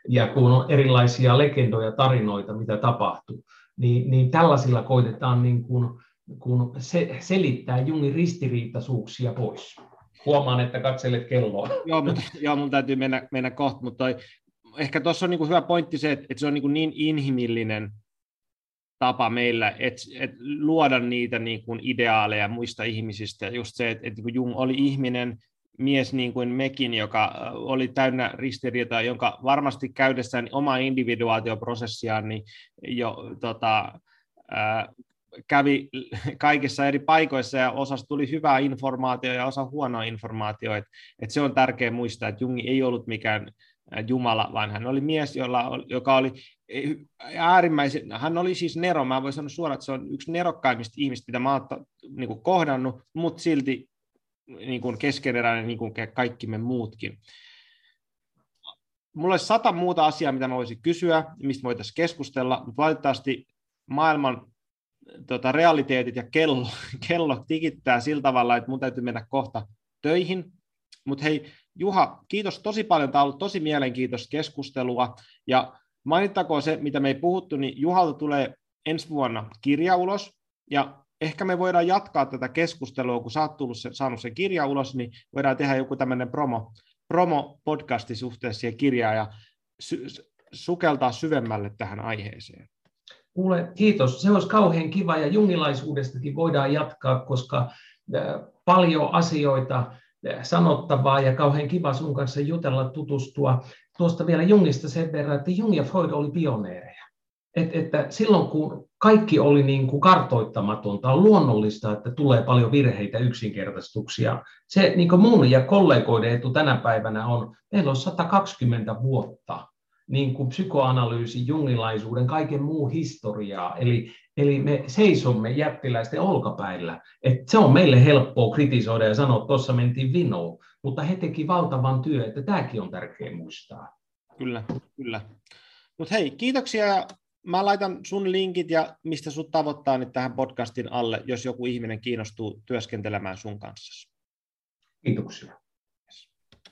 ja kun on erilaisia legendoja, tarinoita, mitä tapahtuu, niin, niin tällaisilla koitetaan niin kuin, kun se, selittää Jungin ristiriitaisuuksia pois. Huomaan, että katselet kelloa. Joo, mutta, joo mun täytyy mennä, mennä kohta, mutta toi, ehkä tuossa on niin kuin hyvä pointti se, että, että se on niin, niin inhimillinen tapa meillä et, et luoda niitä niin kuin ideaaleja muista ihmisistä. Just se, että, että niin Jung oli ihminen, mies niin kuin mekin, joka oli täynnä ristiriitoja, jonka varmasti käydessään omaa individuaatioprosessiaan niin jo tota, kävi kaikissa eri paikoissa ja osasta tuli hyvää informaatiota ja osa huonoa informaatiota. Et, et se on tärkeää muistaa, että Jungi ei ollut mikään Jumala, vaan hän oli mies, jolla, joka oli äärimmäisen, hän oli siis Nero, mä voin sanoa suoraan, että se on yksi nerokkaimmista ihmistä, mitä mä oon niin kuin kohdannut, mutta silti niin kuin keskeneräinen niin kuin kaikki me muutkin. Mulla olisi sata muuta asiaa, mitä mä voisin kysyä, mistä voitaisiin keskustella, mutta valitettavasti maailman tota, realiteetit ja kello, kello tikittää sillä tavalla, että mun täytyy mennä kohta töihin. Mutta hei, Juha, kiitos tosi paljon. Tämä on ollut tosi mielenkiintoista keskustelua. Ja mainittakoon se, mitä me ei puhuttu, niin Juhalta tulee ensi vuonna kirja ulos. Ja ehkä me voidaan jatkaa tätä keskustelua, kun sä oot tullut se, saanut sen kirja ulos, niin voidaan tehdä joku tämmöinen promo, promo-podcasti suhteessa siihen kirjaan ja sy- sukeltaa syvemmälle tähän aiheeseen. Kuule, kiitos. Se olisi kauhean kiva ja jungilaisuudestakin voidaan jatkaa, koska paljon asioita sanottavaa ja kauhean kiva sun kanssa jutella, tutustua. Tuosta vielä Jungista sen verran, että Jung ja Freud oli pioneereja. Et, että silloin kun kaikki oli niin kuin kartoittamatonta, on luonnollista, että tulee paljon virheitä, yksinkertaistuksia. Se niin kuin mun ja kollegoiden etu tänä päivänä on, meillä on 120 vuotta niin kuin psykoanalyysi, jungilaisuuden, kaiken muu historiaa. Eli, eli me seisomme jättiläisten olkapäillä. Et se on meille helppoa kritisoida ja sanoa, että tuossa mentiin vinoon, mutta he teki valtavan työn, että tämäkin on tärkeää muistaa. Kyllä, kyllä. Mutta hei, kiitoksia. Mä laitan sun linkit ja mistä sut tavoittaa nyt tähän podcastin alle, jos joku ihminen kiinnostuu työskentelemään sun kanssa. Kiitoksia.